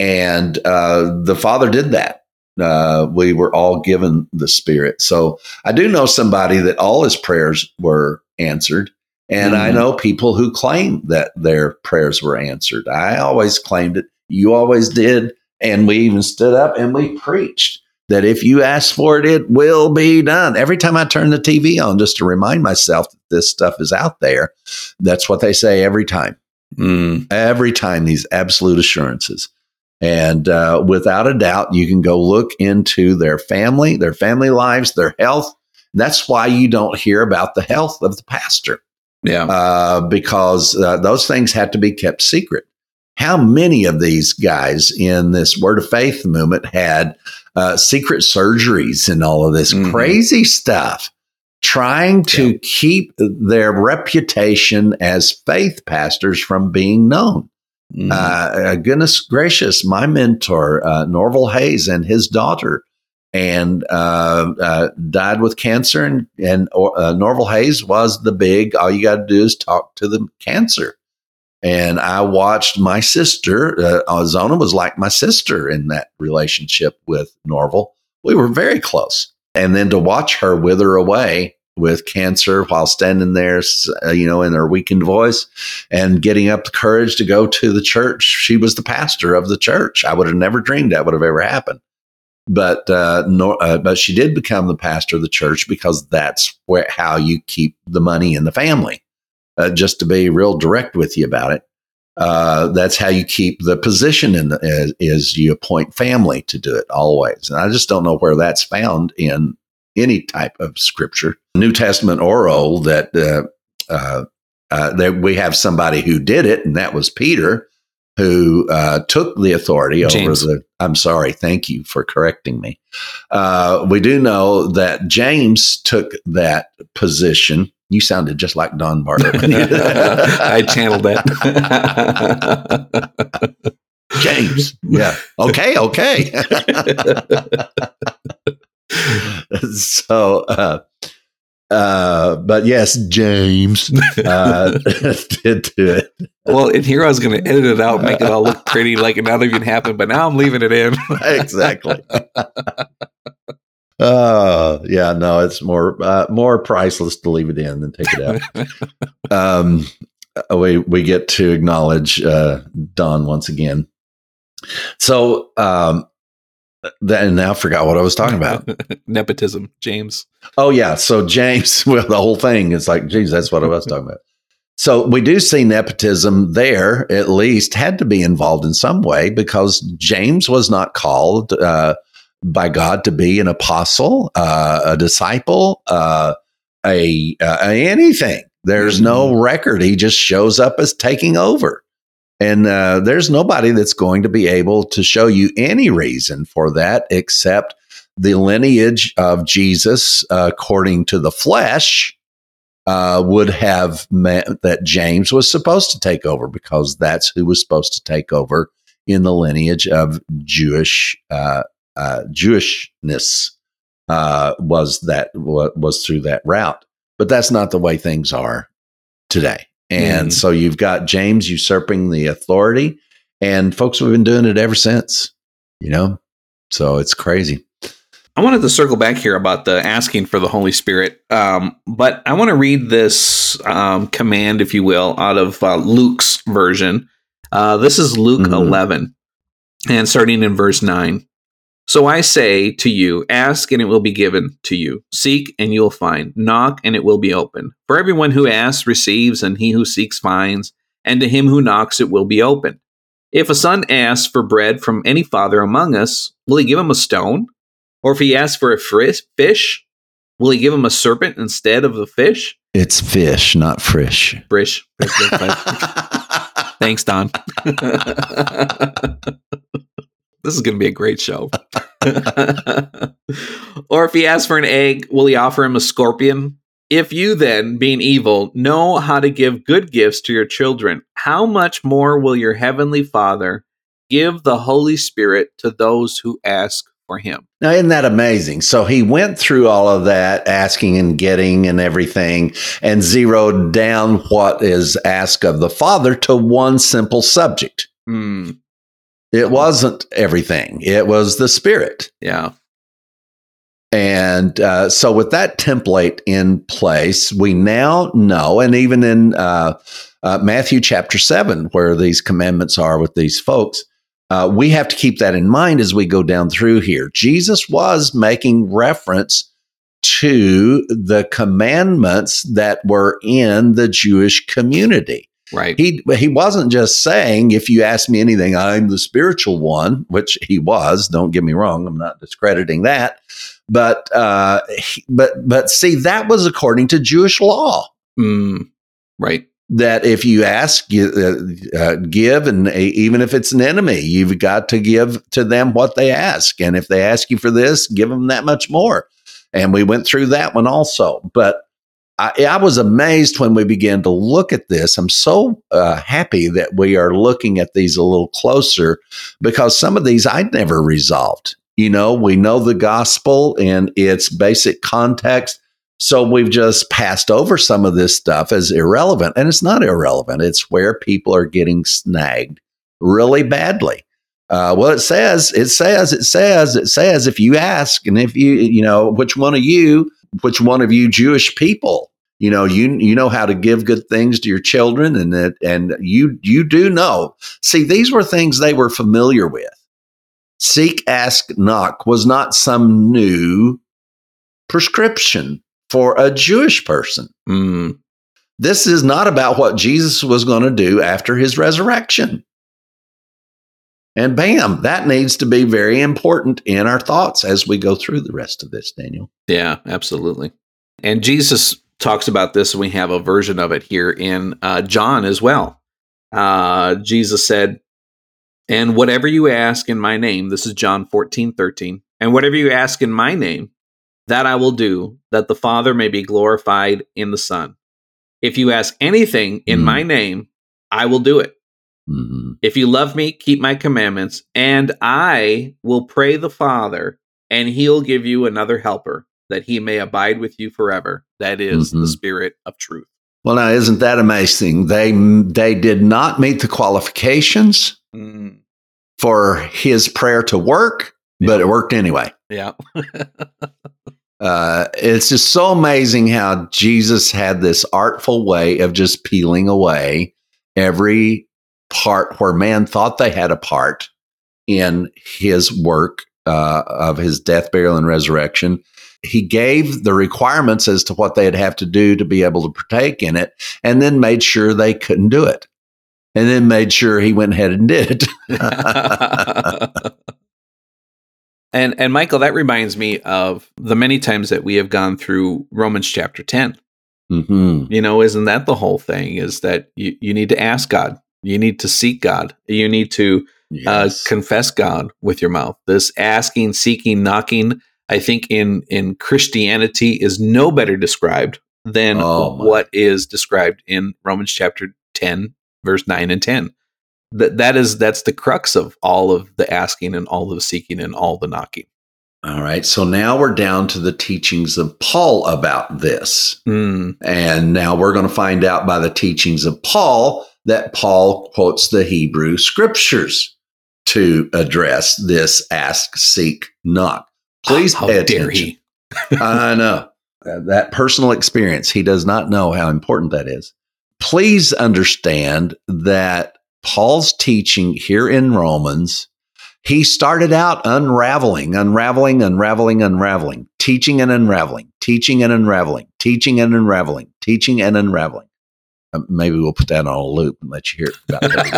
And uh, the Father did that. Uh, we were all given the Spirit. So I do know somebody that all his prayers were answered. And mm-hmm. I know people who claim that their prayers were answered. I always claimed it. You always did. And we even stood up and we preached that if you ask for it, it will be done. Every time I turn the TV on, just to remind myself that this stuff is out there, that's what they say every time. Mm. Every time, these absolute assurances. And uh, without a doubt, you can go look into their family, their family lives, their health. That's why you don't hear about the health of the pastor. Yeah. Uh, because uh, those things had to be kept secret. How many of these guys in this Word of Faith movement had uh, secret surgeries and all of this mm-hmm. crazy stuff, trying to yeah. keep their reputation as faith pastors from being known. Mm-hmm. Uh, uh, goodness gracious, my mentor, uh, Norvel Hayes, and his daughter, and uh, uh, died with cancer. And, and uh, Norvel Hayes was the big. All you got to do is talk to the cancer. And I watched my sister, uh, Zona was like my sister in that relationship with Norvel. We were very close. And then to watch her wither away with cancer while standing there, uh, you know, in her weakened voice and getting up the courage to go to the church. She was the pastor of the church. I would have never dreamed that would have ever happened. But uh, nor, uh, but she did become the pastor of the church because that's where how you keep the money in the family uh, just to be real direct with you about it. Uh, that's how you keep the position in the, is, is, you appoint family to do it always. And I just don't know where that's found in any type of scripture, New Testament or Old, that, uh, uh, that we have somebody who did it, and that was Peter, who uh, took the authority James. over the. I'm sorry, thank you for correcting me. Uh, we do know that James took that position you sounded just like Don Barber. [laughs] [laughs] I channeled that. James. Yeah. Okay. Okay. [laughs] so, uh, uh, but yes, James uh, [laughs] did do it. Well, in here I was going to edit it out, make it all look pretty, like it not even happened. But now I'm leaving it in. [laughs] [laughs] exactly. Uh yeah, no, it's more uh, more priceless to leave it in than take it out. um, uh, we we get to acknowledge uh, Don once again. So um, then now I forgot what I was talking about. [laughs] Nepotism, James. Oh yeah, so James. [laughs] Well, the whole thing is like, geez, that's what I was talking about. So we do see nepotism there. At least had to be involved in some way because James was not called. Uh, by God to be an apostle, uh, a disciple, uh, a, uh, anything. There's no mm-hmm. record. He just shows up as taking over. And uh, there's nobody that's going to be able to show you any reason for that except the lineage of Jesus, uh, according to the flesh, uh, would have meant that James was supposed to take over because that's who was supposed to take over in the lineage of Jewish uh, uh, Jewishness uh, was that was through that route. But that's not the way things are today. And mm. so you've got James usurping the authority, and folks have been doing it ever since. You know, so it's crazy. I wanted to circle back here about the asking for the Holy Spirit, um, but I want to read this um, command, if you will, out of uh, Luke's version. Uh, this is Luke mm-hmm. 11, and starting in verse 9. So I say to you, ask and it will be given to you. Seek and you will find. Knock and it will be open. For everyone who asks receives, and he who seeks finds, and to him who knocks it will be opened. If a son asks for bread from any father among us, will he give him a stone? Or if he asks for a fish, will he give him a serpent instead of the fish? It's fish, not frish. Frish. [laughs] Thanks, Don. [laughs] This is going to be a great show. [laughs] or if he asks for an egg, will he offer him a scorpion? If you then, being evil, know how to give good gifts to your children, how much more will your heavenly Father give the Holy Spirit to those who ask for him. Now, isn't that amazing? So he went through all of that, asking and getting and everything, and zeroed down what is asked of the Father to one simple subject. Mm, It wasn't everything, it was the Spirit. yeah. And uh, so, with that template in place, we now know, and even in uh, uh, Matthew chapter 7, where these commandments are with these folks, uh, we have to keep that in mind as we go down through here. Jesus was making reference to the commandments that were in the Jewish community. Right. He he wasn't just saying, if you ask me anything, I'm the spiritual one, which he was. Don't get me wrong, I'm not discrediting that. But uh, he- but but see, that was according to Jewish law. Mm, right. That if you ask, you uh, uh, give, and even if it's an enemy, you've got to give to them what they ask. And if they ask you for this, give them that much more. And we went through that one also. But I, I was amazed when we began to look at this. I'm so uh, happy that we are looking at these a little closer because some of these I'd never resolved. You know, we know the gospel in its basic context. So we've just passed over some of this stuff as irrelevant. And it's not irrelevant, it's where people are getting snagged really badly. Uh, well, it says, it says, it says, it says, if you ask, and if you, you know, which one of you, which one of you Jewish people, you know, you you know how to give good things to your children, and that, and you you do know. See, these were things they were familiar with. Seek, ask, knock was not some new prescription for a Jewish person. Mm, This is not about what Jesus was going to do after his resurrection. And bam, that needs to be very important in our thoughts as we go through the rest of this, Daniel. yeah, absolutely. And Jesus talks about this, and we have a version of it here in uh, John as well. Uh, Jesus said, And whatever you ask in my name, this is John 14, 13, and whatever you ask in my name, that I will do, that the Father may be glorified in the Son. If you ask anything in Mm. my name, I will do it. Mhm. If you love me, keep my commandments, and I will pray the Father, and he'll give you another helper, that he may abide with you forever. That is the Mhm. Spirit of truth. Well, now isn't that amazing? They they did not meet the qualifications Mm, for his prayer to work, but it worked anyway. yeah. [laughs] Uh, it's just so amazing how Jesus had this artful way of just peeling away every part where man thought they had a part in his work uh, of his death, burial, and resurrection. He gave the requirements as to what they'd have to do to be able to partake in it, and then made sure they couldn't do it. And then made sure he went ahead and did it. [laughs] and and Michael, that reminds me of the many times that we have gone through Romans chapter 10. hmm You know, isn't that the whole thing? Is that you, you need to ask God, you need to seek God, you need to uh, confess God with your mouth. This asking, seeking, knocking, I think in in Christianity is no better described than Oh, what is described in Romans chapter 10 verse 9 and 10. That that is that's the crux of all of the asking and all of the seeking and all the knocking. All right. So now we're down to the teachings of Paul about this. Mm, And now we're going to find out by the teachings of Paul that Paul quotes the Hebrew scriptures to address this ask, seek, knock. Please how pay attention. he? [laughs] I know Uh, that personal experience. He does not know how important that is. Please understand that Paul's teaching here in Romans, he started out unraveling, unraveling, unraveling, unraveling, teaching and unraveling, teaching and unraveling, teaching and unraveling, teaching and unraveling. Uh, Maybe we'll put that on a loop and let you hear it about 30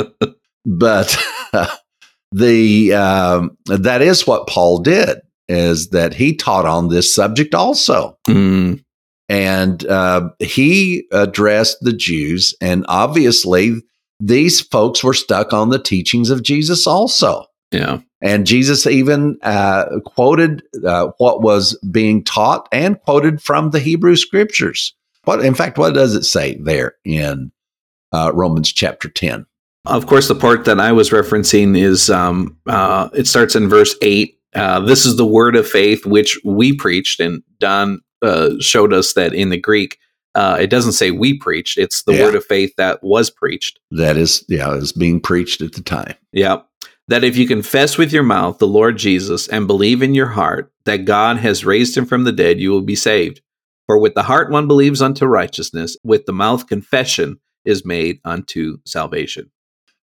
minutes. [laughs] but [laughs] the um, that is what Paul did is that he taught on this subject also, Mm, and uh, he addressed the Jews, and obviously these folks were stuck on the teachings of Jesus also. Yeah. And Jesus even uh, quoted uh, what was being taught and quoted from the Hebrew scriptures. What, in fact, what does it say there in uh, Romans chapter 10? Of course, the part that I was referencing is um, uh, it starts in verse 8. Uh, this is the word of faith which we preached, and Don uh, showed us that in the Greek, uh, it doesn't say we preached, it's the Yeah. word of faith that was preached. That is, yeah, is being preached at the time. Yeah. That if you confess with your mouth the Lord Jesus and believe in your heart that God has raised him from the dead, you will be saved. For with the heart one believes unto righteousness, with the mouth confession is made unto salvation.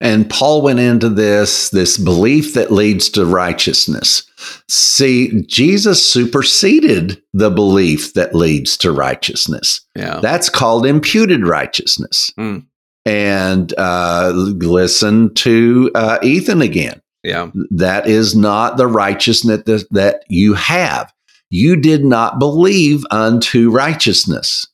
And Paul went into this this belief that leads to righteousness. See, Jesus superseded the belief that leads to righteousness. Yeah. That's called imputed righteousness. Mm. And uh, listen to uh, Ethan again. yeah. That is not the righteousness that, that you have. You did not believe unto righteousness.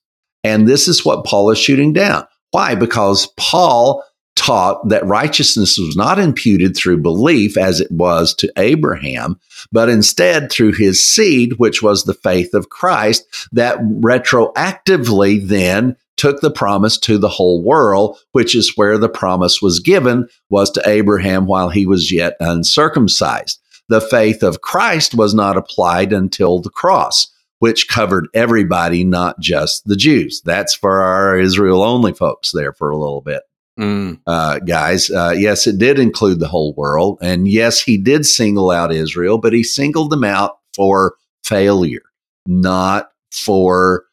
And this is what Paul is shooting down. Why? Because Paul taught that righteousness was not imputed through belief as it was to Abraham, but instead through his seed, which was the faith of Christ, that retroactively then took the promise to the whole world, which is where the promise was given, was to Abraham while he was yet uncircumcised. The faith of Christ was not applied until the cross, which covered everybody, not just the Jews. That's for our Israel only folks there for a little bit Mm. uh, guys. Uh, yes, it did include the whole world. And yes, he did single out Israel, but he singled them out for failure, not for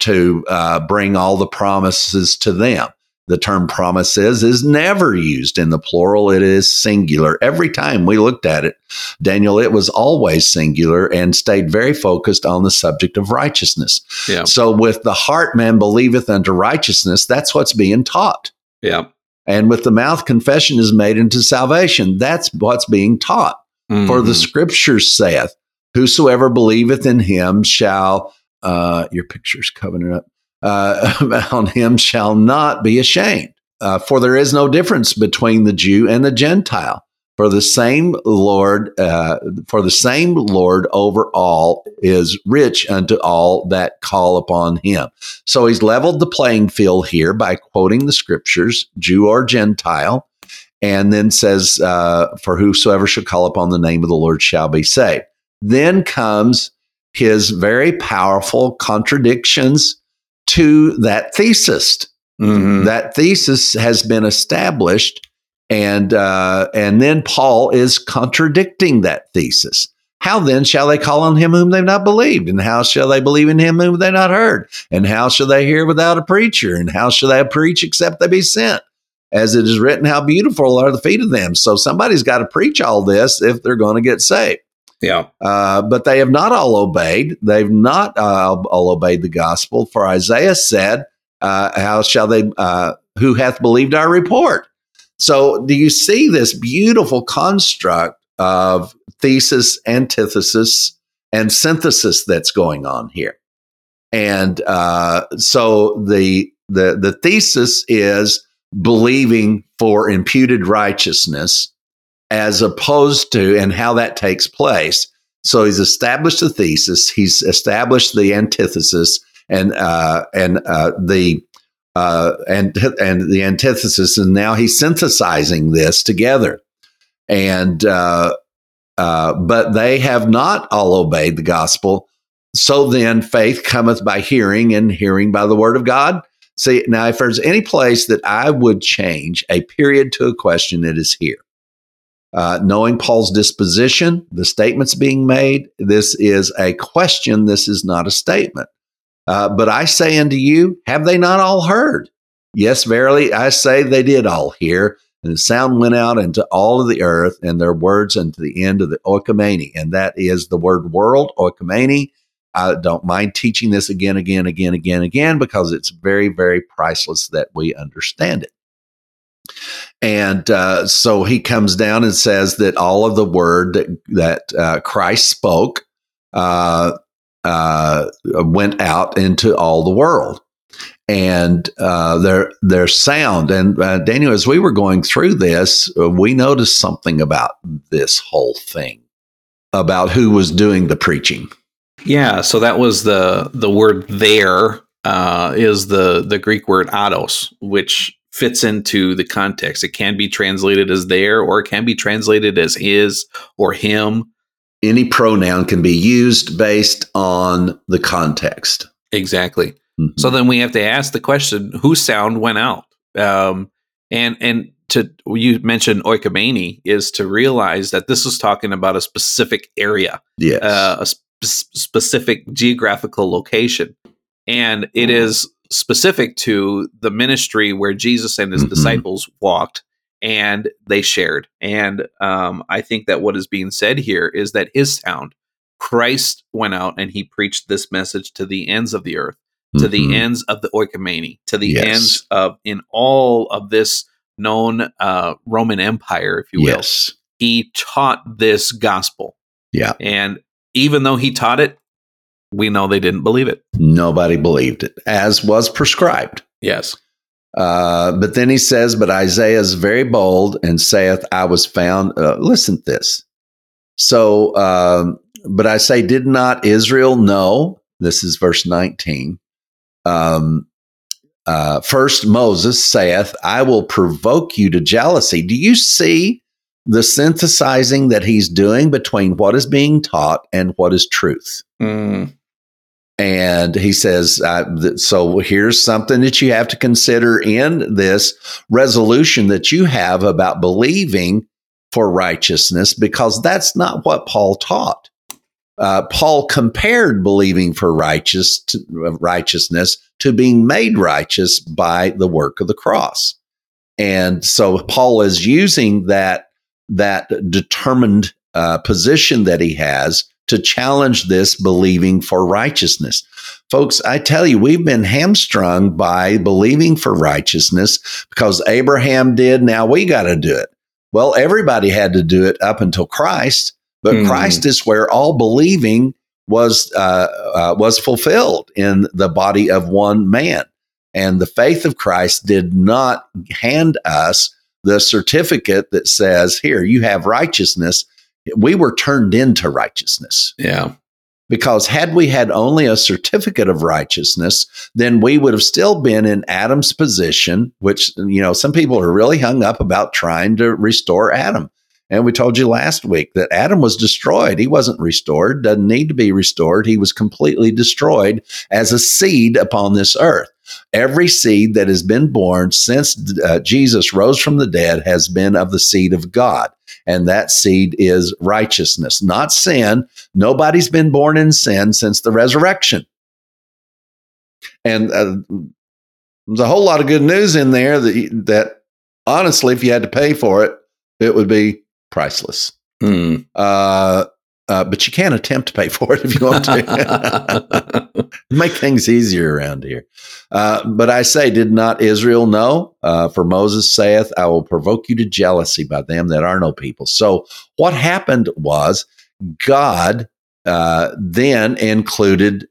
to uh, bring all the promises to them. The term promises is never used in the plural, it is singular. Every time we looked at it, Daniel, it was always singular and stayed very focused on the subject of righteousness. Yeah. So, with the heart man believeth unto righteousness, that's what's being taught. Yeah. And with the mouth, confession is made into salvation. That's what's being taught. For the scripture saith, Whosoever believeth in him shall, uh, your picture's covering up, uh, [laughs] on him shall not be ashamed. Uh, for there is no difference between the Jew and the Gentile. For the same Lord, uh, for the same Lord over all is rich unto all that call upon him. So he's leveled the playing field here by quoting the scriptures, Jew or Gentile, and then says, uh, For whosoever shall call upon the name of the Lord shall be saved. Then comes his very powerful contradictions to that thesis. Mhm. That thesis has been established, and uh, and then Paul is contradicting that thesis. How then shall they call on him whom they've not believed? And how shall they believe in him whom they've not heard? And how shall they hear without a preacher? And how shall they preach except they be sent? As it is written, how beautiful are the feet of them. So somebody's got to preach all this if they're going to get saved. Yeah. Uh, but they have not all obeyed. They've not uh, all obeyed the gospel. For Isaiah said, uh, "How shall they? Uh, who hath believed our report?" So, do you see this beautiful construct of thesis, antithesis, and synthesis that's going on here? And uh, so the the the thesis is believing for imputed righteousness as opposed to and how that takes place. So he's established the thesis, he's established the antithesis, and uh, and uh, the uh, and and the antithesis, and now he's synthesizing this together. And uh, uh, but they have not all obeyed the gospel. So then, faith cometh by hearing, and hearing by the word of God. See now, if there's any place that I would change a period to a question, it is here uh, knowing Paul's disposition, the statements being made, this is a question. This is not a statement. Uh, but I say unto you, have they not all heard? Yes, verily, I say they did all hear. And the sound went out into all of the earth, and their words unto the end of the oikoumene. And that is the word world, oikoumene. I don't mind teaching this again, again, again, again, again, because it's very, very priceless that we understand it. And uh, so he comes down and says that all of the word that, that uh, Christ spoke uh, uh, went out into all the world. And uh, their their sound and uh, Daniel, as we were going through this, we noticed something about this whole thing, about who was doing the preaching. Yeah, so that was the the word there uh, is the the Greek word ados, which fits into the context. It can be translated as there, or it can be translated as his or him. Any pronoun can be used based on the context. Exactly. Mhm. So then we have to ask the question: Whose sound went out? Um, and and to you mentioned oikoumene is to realize that this is talking about a specific area, yes. uh, a sp- specific geographical location, and it is specific to the ministry where Jesus and his Mhm. disciples walked and they shared. And um, I think that what is being said here is that his sound, Christ went out and he preached this message to the ends of the earth to the Mhm. ends of the oikoumene, to the Yes. ends of in all of this known uh, Roman Empire, if you will. Yes. He taught this gospel. Yeah. And even though he taught it, we know they didn't believe it. Nobody believed it, as was prescribed. Yes. Uh, but then he says, But Isaiah is very bold and saith, I was found. Uh, listen to this. So, um, but I say, Did not Israel know? This is verse 19. Um, uh, first, Moses saith, I will provoke you to jealousy. Do you see the synthesizing that he's doing between what is being taught and what is truth? Mm, And he says, uh, th- so here's something that you have to consider in this resolution that you have about believing for righteousness, because that's not what Paul taught. Uh, Paul compared believing for righteous righteousness to being made righteous by the work of the cross. And so Paul is using that that determined uh, position that he has to challenge this believing for righteousness. Folks, I tell you, we've been hamstrung by believing for righteousness because Abraham did. Now we got to do it. Well, everybody had to do it up until Christ, but Hmm. Christ is where all believing was uh, uh, was fulfilled in the body of one man. And the faith of Christ did not hand us the certificate that says, "Here, you have righteousness." We were turned into righteousness yeah. because had we had only a certificate of righteousness, then we would have still been in Adam's position, which, you know, some people are really hung up about trying to restore Adam. And we told you last week that Adam was destroyed. He wasn't restored, doesn't need to be restored. He was completely destroyed as a seed upon this earth. Every seed that has been born since uh, Jesus rose from the dead has been of the seed of God. And that seed is righteousness, not sin, Nobody's been born in sin since the resurrection. And uh, there's a whole lot of good news in there that, that honestly, if you had to pay for it, it would be priceless. Mm. Uh, uh, but you can't attempt to pay for it if you want to. [laughs] Make things easier around here. Uh, but I say, did not Israel know? Uh, for Moses saith, I will provoke you to jealousy by them that are no people. So what happened was God uh, then included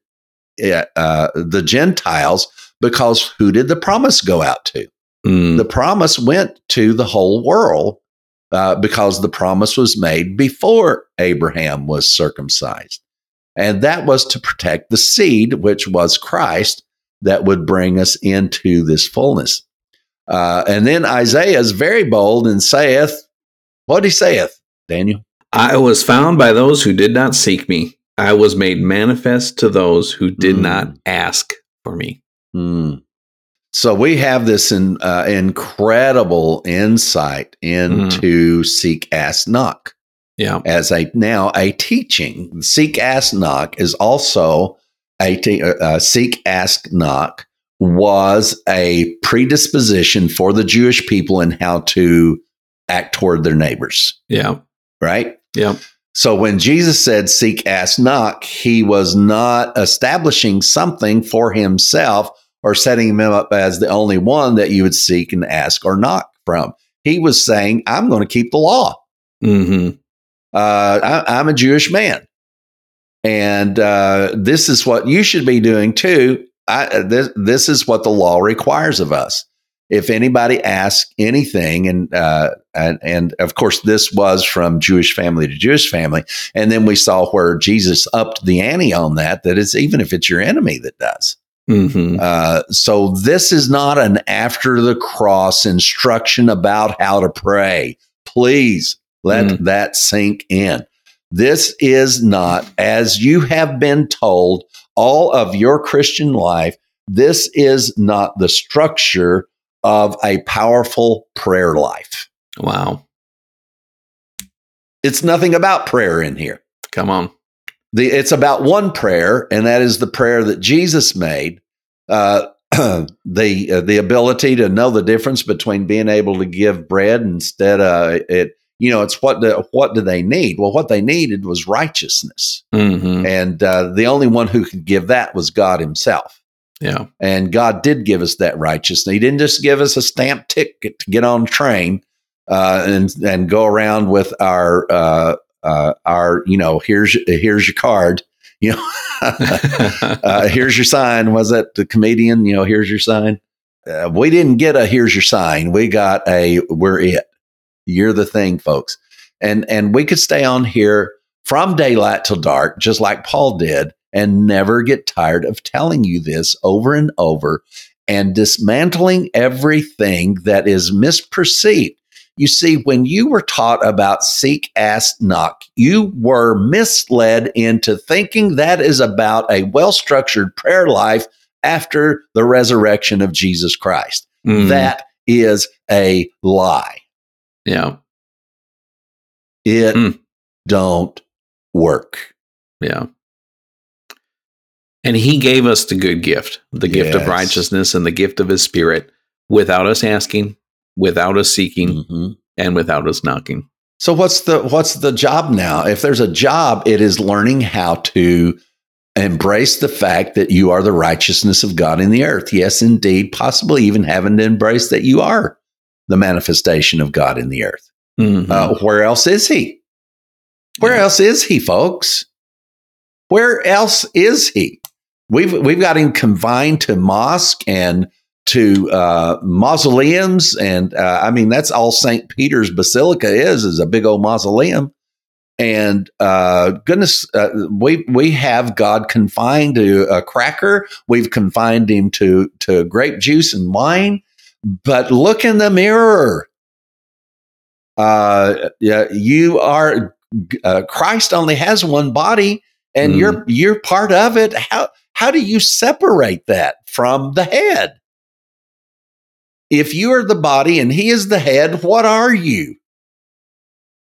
uh, uh, the Gentiles because who did the promise go out to? Mm. The promise went to the whole world uh, because the promise was made before Abraham was circumcised. And that was to protect the seed, which was Christ, that would bring us into this fullness. Uh, and then Isaiah is very bold and saith, What he saith, Daniel? I was found by those who did not seek me. I was made manifest to those who did Mm. not ask for me. Hmm. So we have this in, uh, incredible insight into seek, ask, knock. Yeah. as a now a teaching. Seek, ask, knock is also a te- uh, uh, seek, ask, knock was a predisposition for the Jewish people in how to act toward their neighbors. Yeah. Right. Yeah. So when Jesus said seek, ask, knock, he was not establishing something for himself or setting him up as the only one that you would seek and ask or knock from. He was saying, I'm going to keep the law Mm-hmm. uh, I, I'm a Jewish man, and uh, this is what you should be doing too. I, this this is what the law requires of us. If anybody asks anything, and uh, and and of course this was from Jewish family to Jewish family, and then we saw where Jesus upped the ante on that. That it's even if it's your enemy that does. Mm-hmm. Uh, so this is not an after the cross instruction about how to pray. Please let Mm. that sink in. This is not, as you have been told all of your Christian life, this is not the structure of a powerful prayer life. Wow. It's nothing about prayer in here. Come on. The, it's about one prayer, and that is the prayer that Jesus made. Uh, [clears throat] the uh, the ability to know the difference between being able to give bread instead of it. You know, it's what the, what do they need? Well, what they needed was righteousness, Mm-hmm. and uh, the only one who could give that was God Himself. Yeah. And God did give us that righteousness. He didn't just give us a stamp ticket to get on a train uh, and and go around with our uh, our you know here's here's your card. You know, [laughs] uh, here's your sign. Was that the comedian? You know, here's your sign. Uh, we didn't get a here's your sign. We got a we're it. You're the thing, folks. And and we could stay on here from daylight till dark, just like Paul did, and never get tired of telling you this over and over and dismantling everything that is misperceived. You see, when you were taught about seek, ask, knock, you were misled into thinking that is about a well structured prayer life after the resurrection of Jesus Christ. Mm. That is a lie. Yeah. It Mm. don't work. Yeah. And he gave us the good gift, the gift of righteousness and the gift of his spirit without us asking, without us seeking, Mhm. and without us knocking. So what's the what's the job now? If there's a job, it is learning how to embrace the fact that you are the righteousness of God in the earth. Yes, indeed, possibly even having to embrace that you are the manifestation of God in the earth. Mhm. Uh, where else is he? Where Yeah. else is he, folks? Where else is he? We've we've got him confined to mosque and to uh, mausoleums, and uh, I mean that's all Saint Peter's Basilica is is a big old mausoleum. And uh, goodness, uh, we we have God confined to a cracker. We've confined him to to grape juice and wine. But look in the mirror. Uh, yeah, you are uh, Christ only has one body, and Mm. you're you're part of it. How how do you separate that from the head? If you are the body and he is the head, what are you?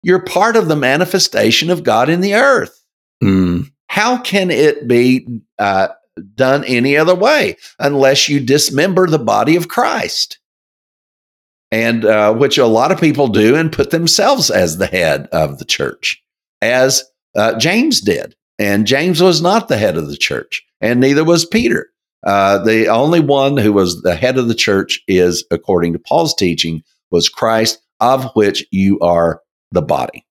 You're part of the manifestation of God in the earth. Mm. How can it be uh, done any other way unless you dismember the body of Christ? And uh, which a lot of people do and put themselves as the head of the church, as uh, James did. And James was not the head of the church, and neither was Peter. Uh, the only one who was the head of the church is, according to Paul's teaching, was Christ, of which you are the body.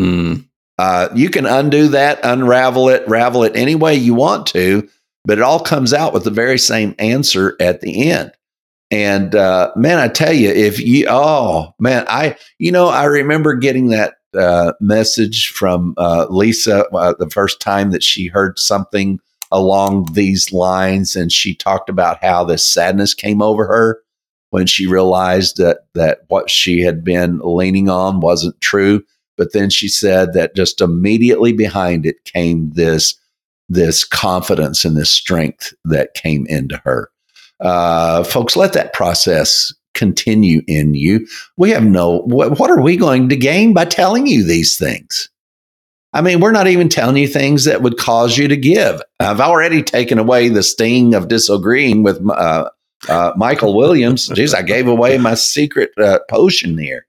Mm. Uh, you can undo that, unravel it, ravel it any way you want to, but it all comes out with the very same answer at the end. And uh, man, I tell you, if you, oh man, I, you know, I remember getting that uh, message from uh, Lisa uh, the first time that she heard something along these lines, and she talked about how this sadness came over her when she realized that that what she had been leaning on wasn't true. But then she said that just immediately behind it came this this confidence and this strength that came into her. Uh, folks, let that process continue in you. We have no, what, what are we going to gain by telling you these things? I mean, we're not even telling you things that would cause you to give. I've already taken away the sting of disagreeing with uh, uh, Michael Williams. Jeez, I gave away my secret uh, potion here.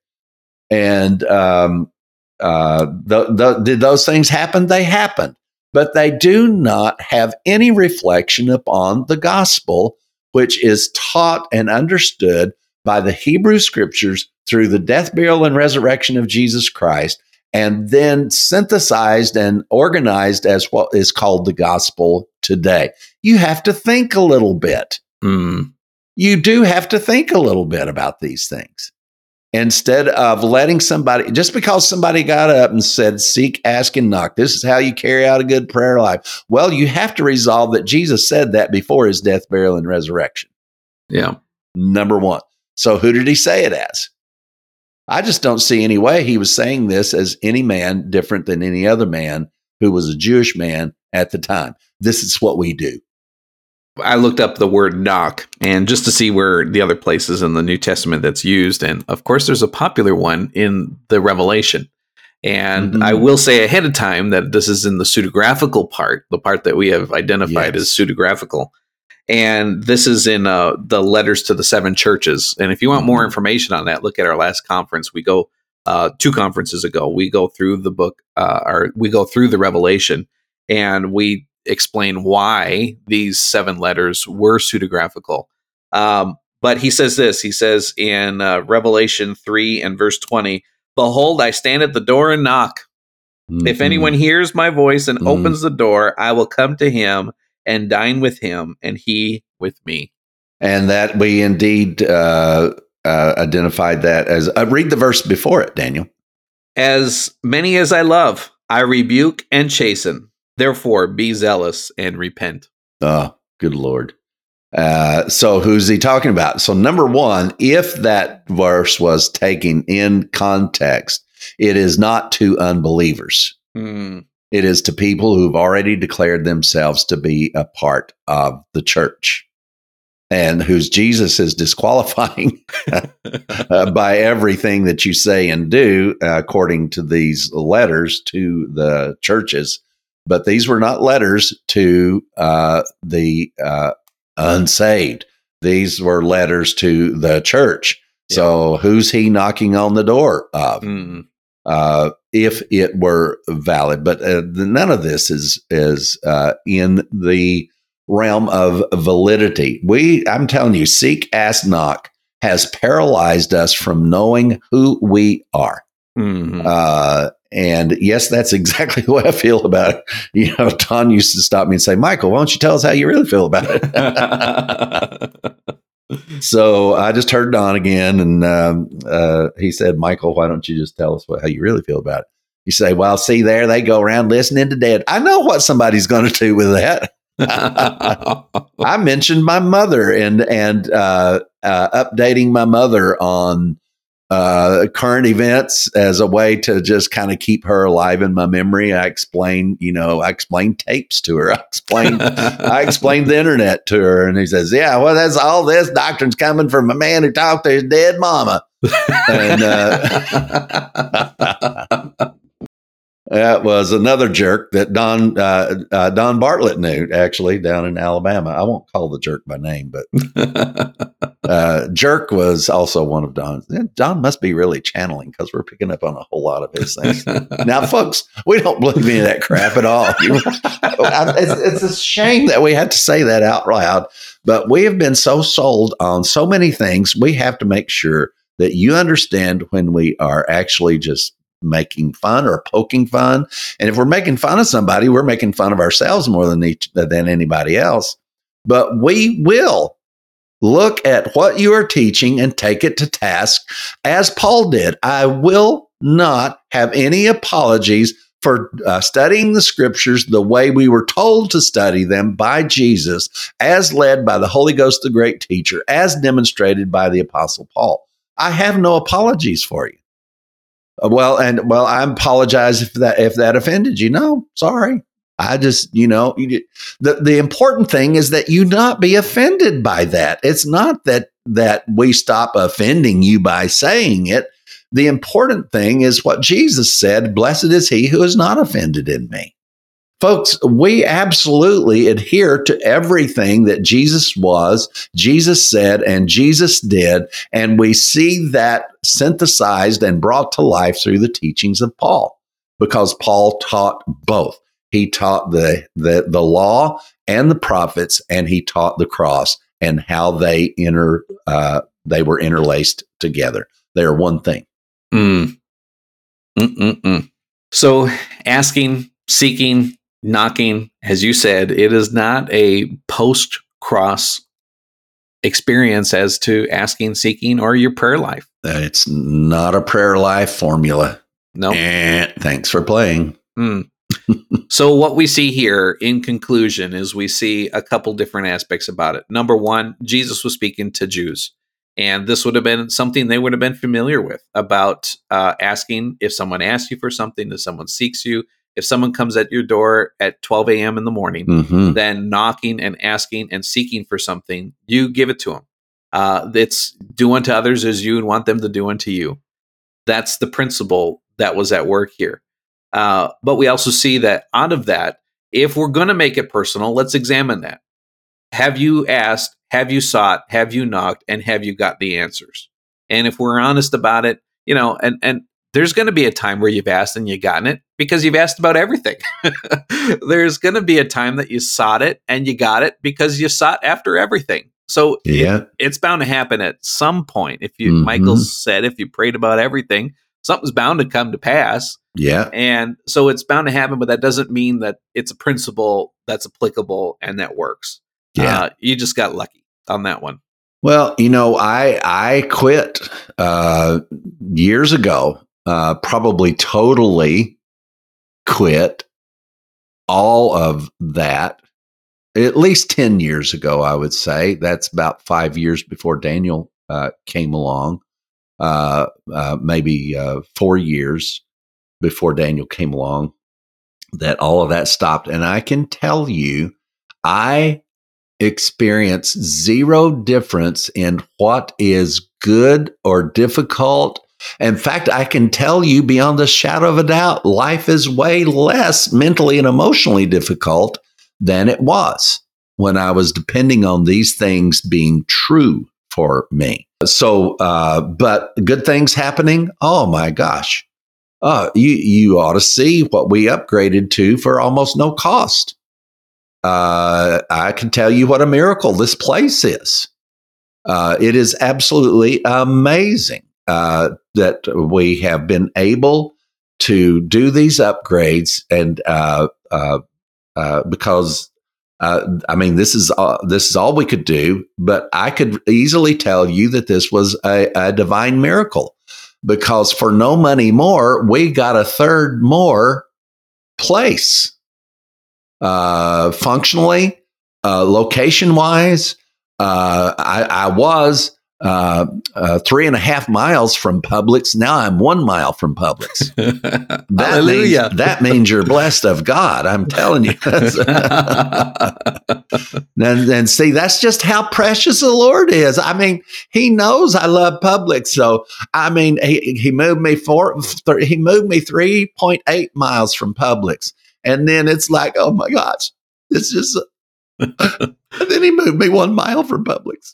And um, uh, did those things happen? They happened, but they do not have any reflection upon the gospel, which is taught and understood by the Hebrew scriptures through the death, burial, and resurrection of Jesus Christ, and then synthesized and organized as what is called the gospel today. You have to think a little bit. Mm. You do have to think a little bit about these things. instead of letting somebody just because somebody got up and said seek ask and knock this is how you carry out a good prayer life well you have to resolve that jesus said that before his death burial and resurrection Yeah. number one so who did he say it as i just don't see any way he was saying this as any man different than any other man who was a jewish man at the time this is what we do I looked up the word knock and just to see where the other places in the New Testament that's used. And of course, there's a popular one in the Revelation. And Mhm. I will say ahead of time that this is in the pseudographical part, the part that we have identified Yes. as pseudographical. And this is in uh, the letters to the seven churches. And if you want more Mhm. information on that, look at our last conference. We go uh, two conferences ago. We go through the book, uh, or we go through the Revelation, and we explain why these seven letters were pseudographical. Um, but he says this. He says in uh, Revelation three and verse twenty, "Behold, I stand at the door and knock." If Mhm. anyone hears my voice and Mhm. opens the door, I will come to him and dine with him, and he with me. and that we indeed uh, uh, identified that as uh, read the verse before it daniel As many as I love, I rebuke and chasten. Therefore, be zealous and repent. Oh, good Lord. Uh, so who's he talking about? So number one, if that verse was taken in context, it is not to unbelievers. Hmm. It is to people who've already declared themselves to be a part of the church and whose Jesus is disqualifying [laughs] uh, by everything that you say and do, uh, according to these letters to the churches. But these were not letters to uh, the uh, unsaved. These were letters to the church. So who's he knocking on the door of? Hmm. If it were valid. But uh, the, none of this is is uh, in the realm of validity. We, I'm telling you, seek, ask, knock has paralyzed us from knowing who we are. Hmm. Uh, and yes, that's exactly [laughs] what I feel about it. You know, Don used to stop me and say, "Michael, why don't you tell us how you really feel about it?" [laughs] [laughs] so I just heard Don again, and um, uh, he said, "Michael, why don't you just tell us what, how you really feel about it?" You say, "Well, see, there they go around listening to dead." I know what somebody's going to do with that. [laughs] I mentioned my mother and and uh, uh, updating my mother on uh, current events as a way to just kind of keep her alive in my memory. I explain, you know, I explain tapes to her. [laughs] I explain, I explained the internet to her, and he says, "Yeah, well, that's all this doctrine's coming from a man who talked to his dead mama." And uh, [laughs] [laughs] that was another jerk that Don uh, uh, Don Bartlett knew, actually, down in Alabama. I won't call the jerk by name, but [laughs] uh, jerk was also one of Don's. Don must be really channeling because we're picking up on a whole lot of his things. [laughs] now, folks, we don't believe any of that crap at all. [laughs] it's, it's a shame that we had to say that out loud, but we have been so sold on so many things. We have to make sure that you understand when we are actually just making fun or poking fun. And if we're making fun of somebody, we're making fun of ourselves more than each, than anybody else. But we will look at what you are teaching and take it to task, as Paul did. I will not have any apologies for uh, studying the scriptures the way we were told to study them by Jesus, as led by the Holy Ghost, the great teacher, as demonstrated by the Apostle Paul. I have no apologies for you. Well, and well, I apologize if that if that offended you. No, sorry. I just, you know, you, the the important thing is that you not be offended by that. It's not that that we stop offending you by saying it. The important thing is what Jesus said, blessed is he who is not offended in me. Folks, we absolutely adhere to everything that Jesus was, Jesus said, and Jesus did. And we see that synthesized and brought to life through the teachings of Paul, because Paul taught both. He taught the, the, the law and the prophets, and he taught the cross and how they inter, uh, they were interlaced together. They are one thing. Mm. So, asking, seeking, knocking, as you said, it is not a post cross experience as to asking, seeking, or your prayer life. It's not a prayer life formula. No. Eh, thanks for playing. Mm. [laughs] so what we see here in conclusion is we see a couple different aspects about it. Number one, Jesus was speaking to Jews. And this would have been something they would have been familiar with about uh, asking if someone asks you for something, if someone seeks you, if someone comes at your door at 12 a.m. in the morning, Mhm. then knocking and asking and seeking for something, you give it to them. Uh, it's do unto others as you would want them to do unto you. That's the principle that was at work here. Uh, but we also see that out of that, if we're going to make it personal, let's examine that. Have you asked? Have you sought? Have you knocked? And have you got the answers? And if we're honest about it, you know, and and there's going to be a time where you've asked and you've gotten it because you've asked about everything. [laughs] there's going to be a time that you sought it and you got it because you sought after everything. So it- Yeah. it's bound to happen at some point. If you, Mhm. Michael said, if you prayed about everything, something's bound to come to pass. Yeah. And so it's bound to happen, but that doesn't mean that it's a principle that's applicable and that works. Yeah. Uh, you just got lucky on that one. Well, you know, I I quit uh, years ago. Uh, probably totally quit all of that. At least ten years ago, I would say. That's about five years before Daniel uh, came along. Uh, uh, maybe uh, four years before Daniel came along. That all of that stopped, and I can tell you, I experience zero difference in what is good or difficult. In fact, I can tell you beyond the shadow of a doubt, life is way less mentally and emotionally difficult than it was when I was depending on these things being true for me. So, uh, but good things happening. Oh my gosh. Uh, you, you ought to see what we upgraded to for almost no cost uh, I can tell you what a miracle this place is. Uh, it is absolutely amazing uh, that we have been able to do these upgrades, and uh, uh, uh, because uh, I mean this is uh, this is all we could do, but I could easily tell you that this was a, a divine miracle because for no money more, we got a third more place uh, functionally, uh, location wise. Uh, I, I was uh, uh, three and a half miles from Publix. Now I'm one mile from Publix. [laughs] That Hallelujah. Means, that means you're blessed of God. I'm telling you. [laughs] and, and see, that's just how precious the Lord is. I mean, He knows I love Publix, so I mean, He He moved me four, th- He moved me three point eight miles from Publix, and then it's like, oh my gosh, it's just. [laughs] and then he moved me one mile from Publix.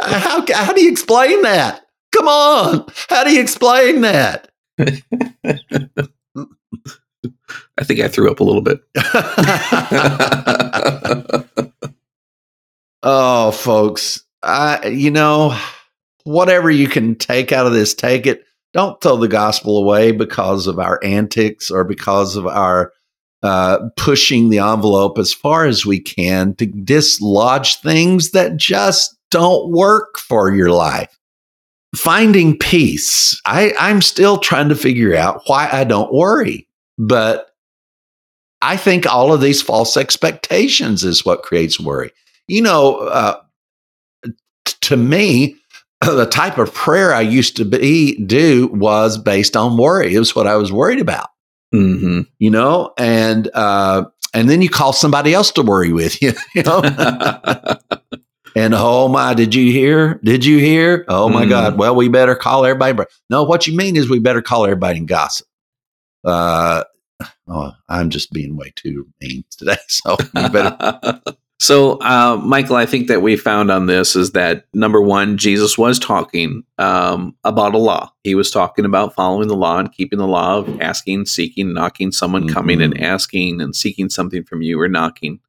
How how do you explain that? Come on, how do you explain that? I think I threw up a little bit. [laughs] oh, folks, I you know whatever you can take out of this, take it. Don't throw the gospel away because of our antics or because of our uh, pushing the envelope as far as we can to dislodge things that just don't work for your life. Finding peace. I, I'm still trying to figure out why I don't worry, but I think all of these false expectations is what creates worry. You know, uh, t- to me, [clears throat] the type of prayer I used to be do was based on worry. It was what I was worried about hmm you know? And uh and then you call somebody else to worry with you [laughs] you know? [laughs] And oh my did you hear? Did you hear? Oh my Mm. god. Well we better call everybody no what you mean is we better call everybody and gossip. Uh oh i'm just being way too mean today [laughs] so better so, uh, Michael, I think that we found on this is that number one, Jesus was talking um, about a law. He was talking about following the law and keeping the law of asking, seeking, knocking, someone coming and asking and seeking something from you or knocking.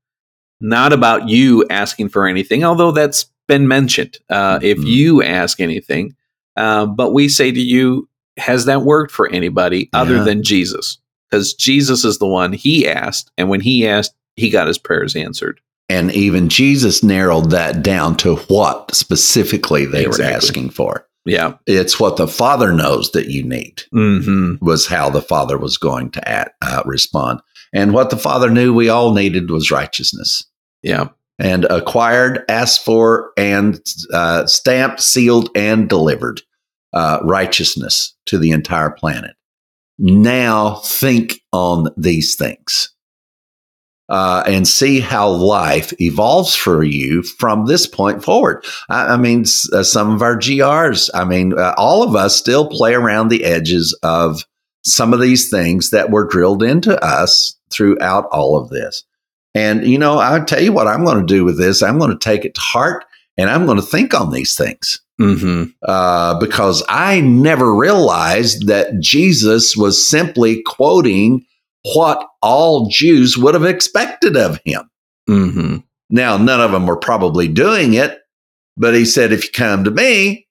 Not about you asking for anything, although that's been mentioned. Uh, If Mhm. you ask anything, uh, but we say to you, has that worked for anybody other Yeah. than Jesus? Because Jesus is the one he asked, and when he asked, he got his prayers answered. And even Jesus narrowed that down to what specifically they Exactly. were asking for. Yeah. It's what the Father knows that you need, hmm was how the Father was going to act, uh, respond. And what the Father knew we all needed was righteousness. Yeah. And acquired, asked for, and uh, stamped, sealed, and delivered uh, righteousness to the entire planet. Now think on these things uh, and see how life evolves for you from this point forward. I, I mean, s- uh, some of our GRs, I mean, uh, all of us still play around the edges of some of these things that were drilled into us throughout all of this. And, you know, I'll tell you what I'm going to do with this. I'm going to take it to heart and I'm going to think on these things hmm uh, because I never realized that Jesus was simply quoting what all Jews would have expected of him. hmm Now, none of them were probably doing it, but he said, if you come to me,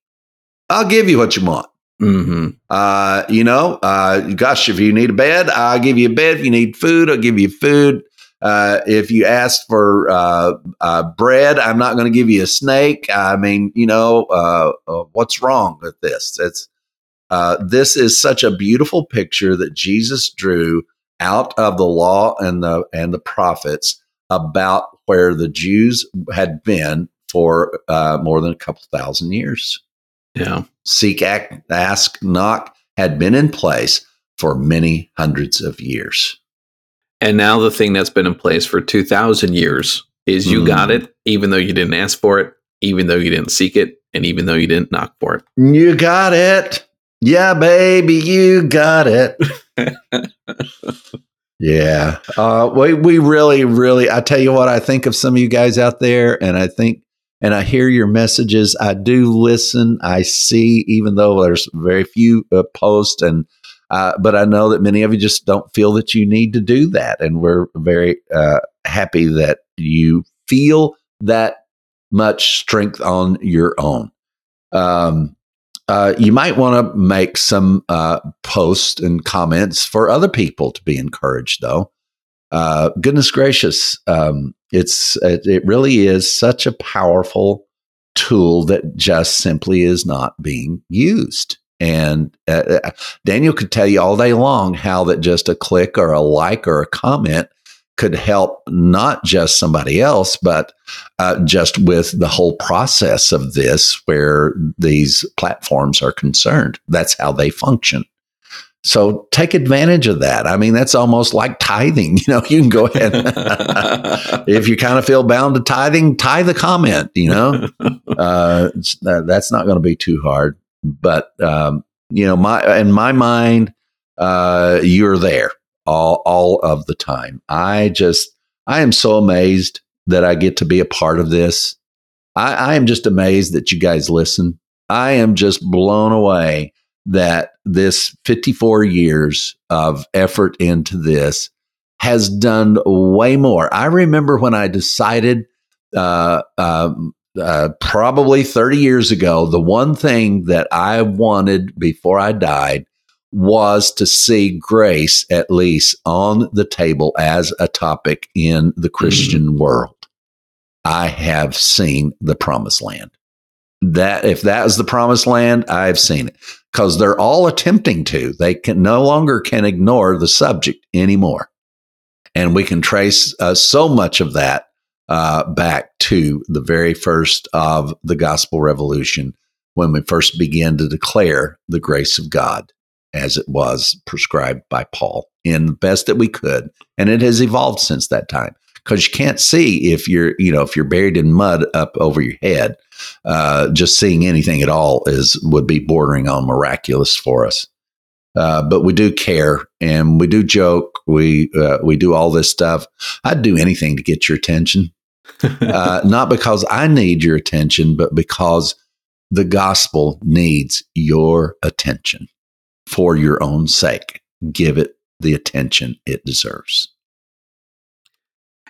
I'll give you what you want. hmm Uh, you know, uh, gosh, if you need a bed, I'll give you a bed. If you need food, I'll give you food. Uh, if you ask for uh, uh, bread, I'm not going to give you a snake. I mean, you know, uh, uh, what's wrong with this? It's uh, this is such a beautiful picture that Jesus drew out of the law and the and the prophets about where the Jews had been for uh, more than a couple thousand years Yeah. seek, act, ask, knock had been in place for many hundreds of years. And now the thing that's been in place for 2,000 years is you Mhm. got it, even though you didn't ask for it, even though you didn't seek it, and even though you didn't knock for it. You got it. Yeah, baby, you got it. [laughs] yeah. Uh, we, we really, really, I tell you what, I think of some of you guys out there, and I think, and I hear your messages. I do listen. I see, even though there's very few uh, posts, and uh, but I know that many of you just don't feel that you need to do that, and we're very uh, happy that you feel that much strength on your own. Um, uh, you might want to make some uh, posts and comments for other people to be encouraged, though. Uh, goodness gracious, um, it's it, it really is such a powerful tool that just simply is not being used. And uh, uh, Daniel could tell you all day long how that just a click or a like or a comment could help not just somebody else, but uh, just with the whole process of this, where these platforms are concerned. That's how they function. So take advantage of that. I mean, that's almost like tithing. [laughs] You know, you can go ahead. [laughs] if you kind of feel bound to tithing, tithe a comment, you know, [laughs] uh, uh, that's not going to be too hard. But, um, you know, my, in my mind, uh, you're there all, all of the time. I just, I am so amazed that I get to be a part of this. I, I am just amazed that you guys listen. I am just blown away that this 54 years of effort into this has done way more. I remember when I decided, uh, um, uh, probably 30 years ago, the one thing that I wanted before I died was to see grace at least on the table as a topic in the Christian world. I have seen the promised land. That if that is the promised land, I've seen it because they're all attempting to. They can no longer can ignore the subject anymore, and we can trace uh, so much of that uh, back to the very first of the gospel revolution when we first began to declare the grace of God as it was prescribed by Paul in the best that we could, and it has evolved since that time. Because you can't see if you're you know if you're buried in mud up over your head uh, just seeing anything at all is would be bordering on miraculous for us. Uh, but we do care and we do joke. We uh, we do all this stuff. I'd do anything to get your attention. [laughs] Uh, not because i need your attention but because the gospel needs your attention for your own sake give it the attention it deserves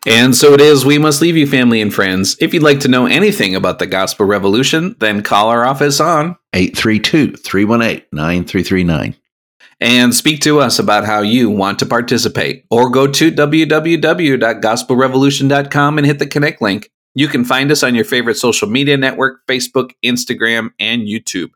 And so it is, we must leave you, family and friends. If you'd like to know anything about the Gospel Revolution, then call our office on. 832 318 9339 and speak to us about how you want to participate. Or go to www.gospelrevolution.com and hit the connect link. You can find us on your favorite social media network Facebook, Instagram, and YouTube.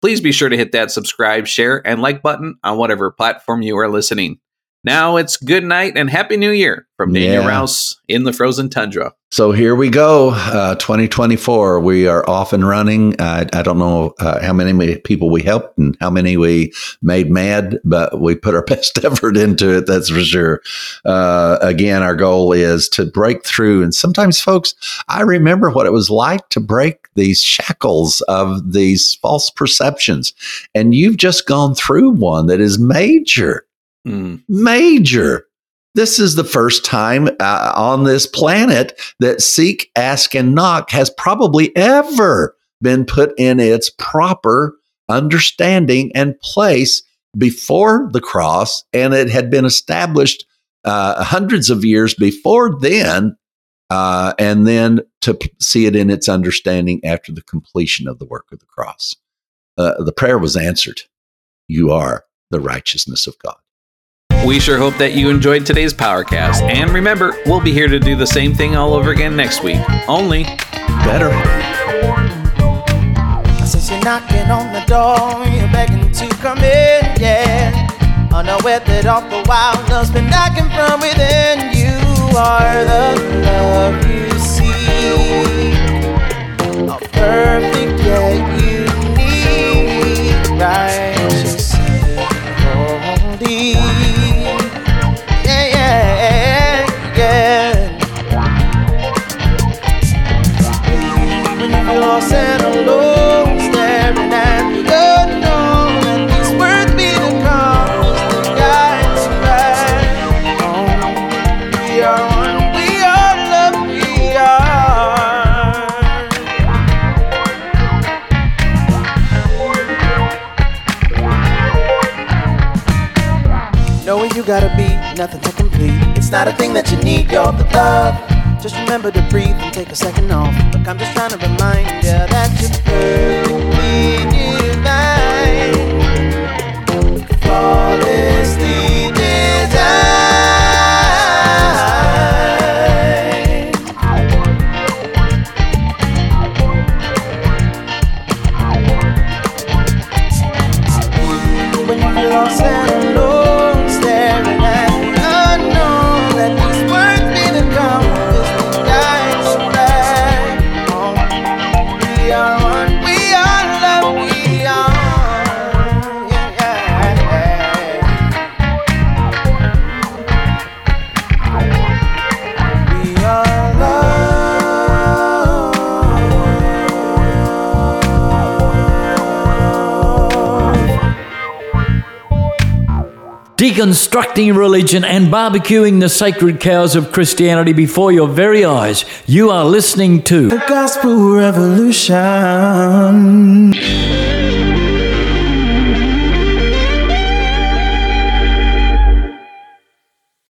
Please be sure to hit that subscribe, share, and like button on whatever platform you are listening. Now it's good night and happy new year from Daniel Yeah. Rouse in the frozen tundra. So here we go, uh, 2024. We are off and running. I, I don't know uh, how many people we helped and how many we made mad, but we put our [laughs] best effort into it. That's for sure. Uh, again, our goal is to break through. And sometimes, folks, I remember what it was like to break these shackles of these false perceptions. And you've just gone through one that is major Mm. major. This is the first time uh, on this planet that seek, ask, and knock has probably ever been put in its proper understanding and place before the cross, and it had been established uh, hundreds of years before then, uh, and then to p- see it in its understanding after the completion of the work of the cross. Uh, the prayer was answered. You are the righteousness of God. We sure hope that you enjoyed today's Powercast. And remember, we'll be here to do the same thing all over again next week. Only Better. Since you're knocking on the door, you're begging to come in, yeah. The while love's been knocking from within. You are the love you. A perfect righteous, lost alone, staring at the unknown, and words be the. We are one, we are we are. Knowing you gotta be nothing to complete. It's not a thing that you need, you're the love. Just remember to breathe and take a second off. Look, I'm just trying to remind you that you're perfectly divine. Flawlessly Deconstructing religion and barbecuing the sacred cows of Christianity before your very eyes. You are listening to The Gospel Revolution.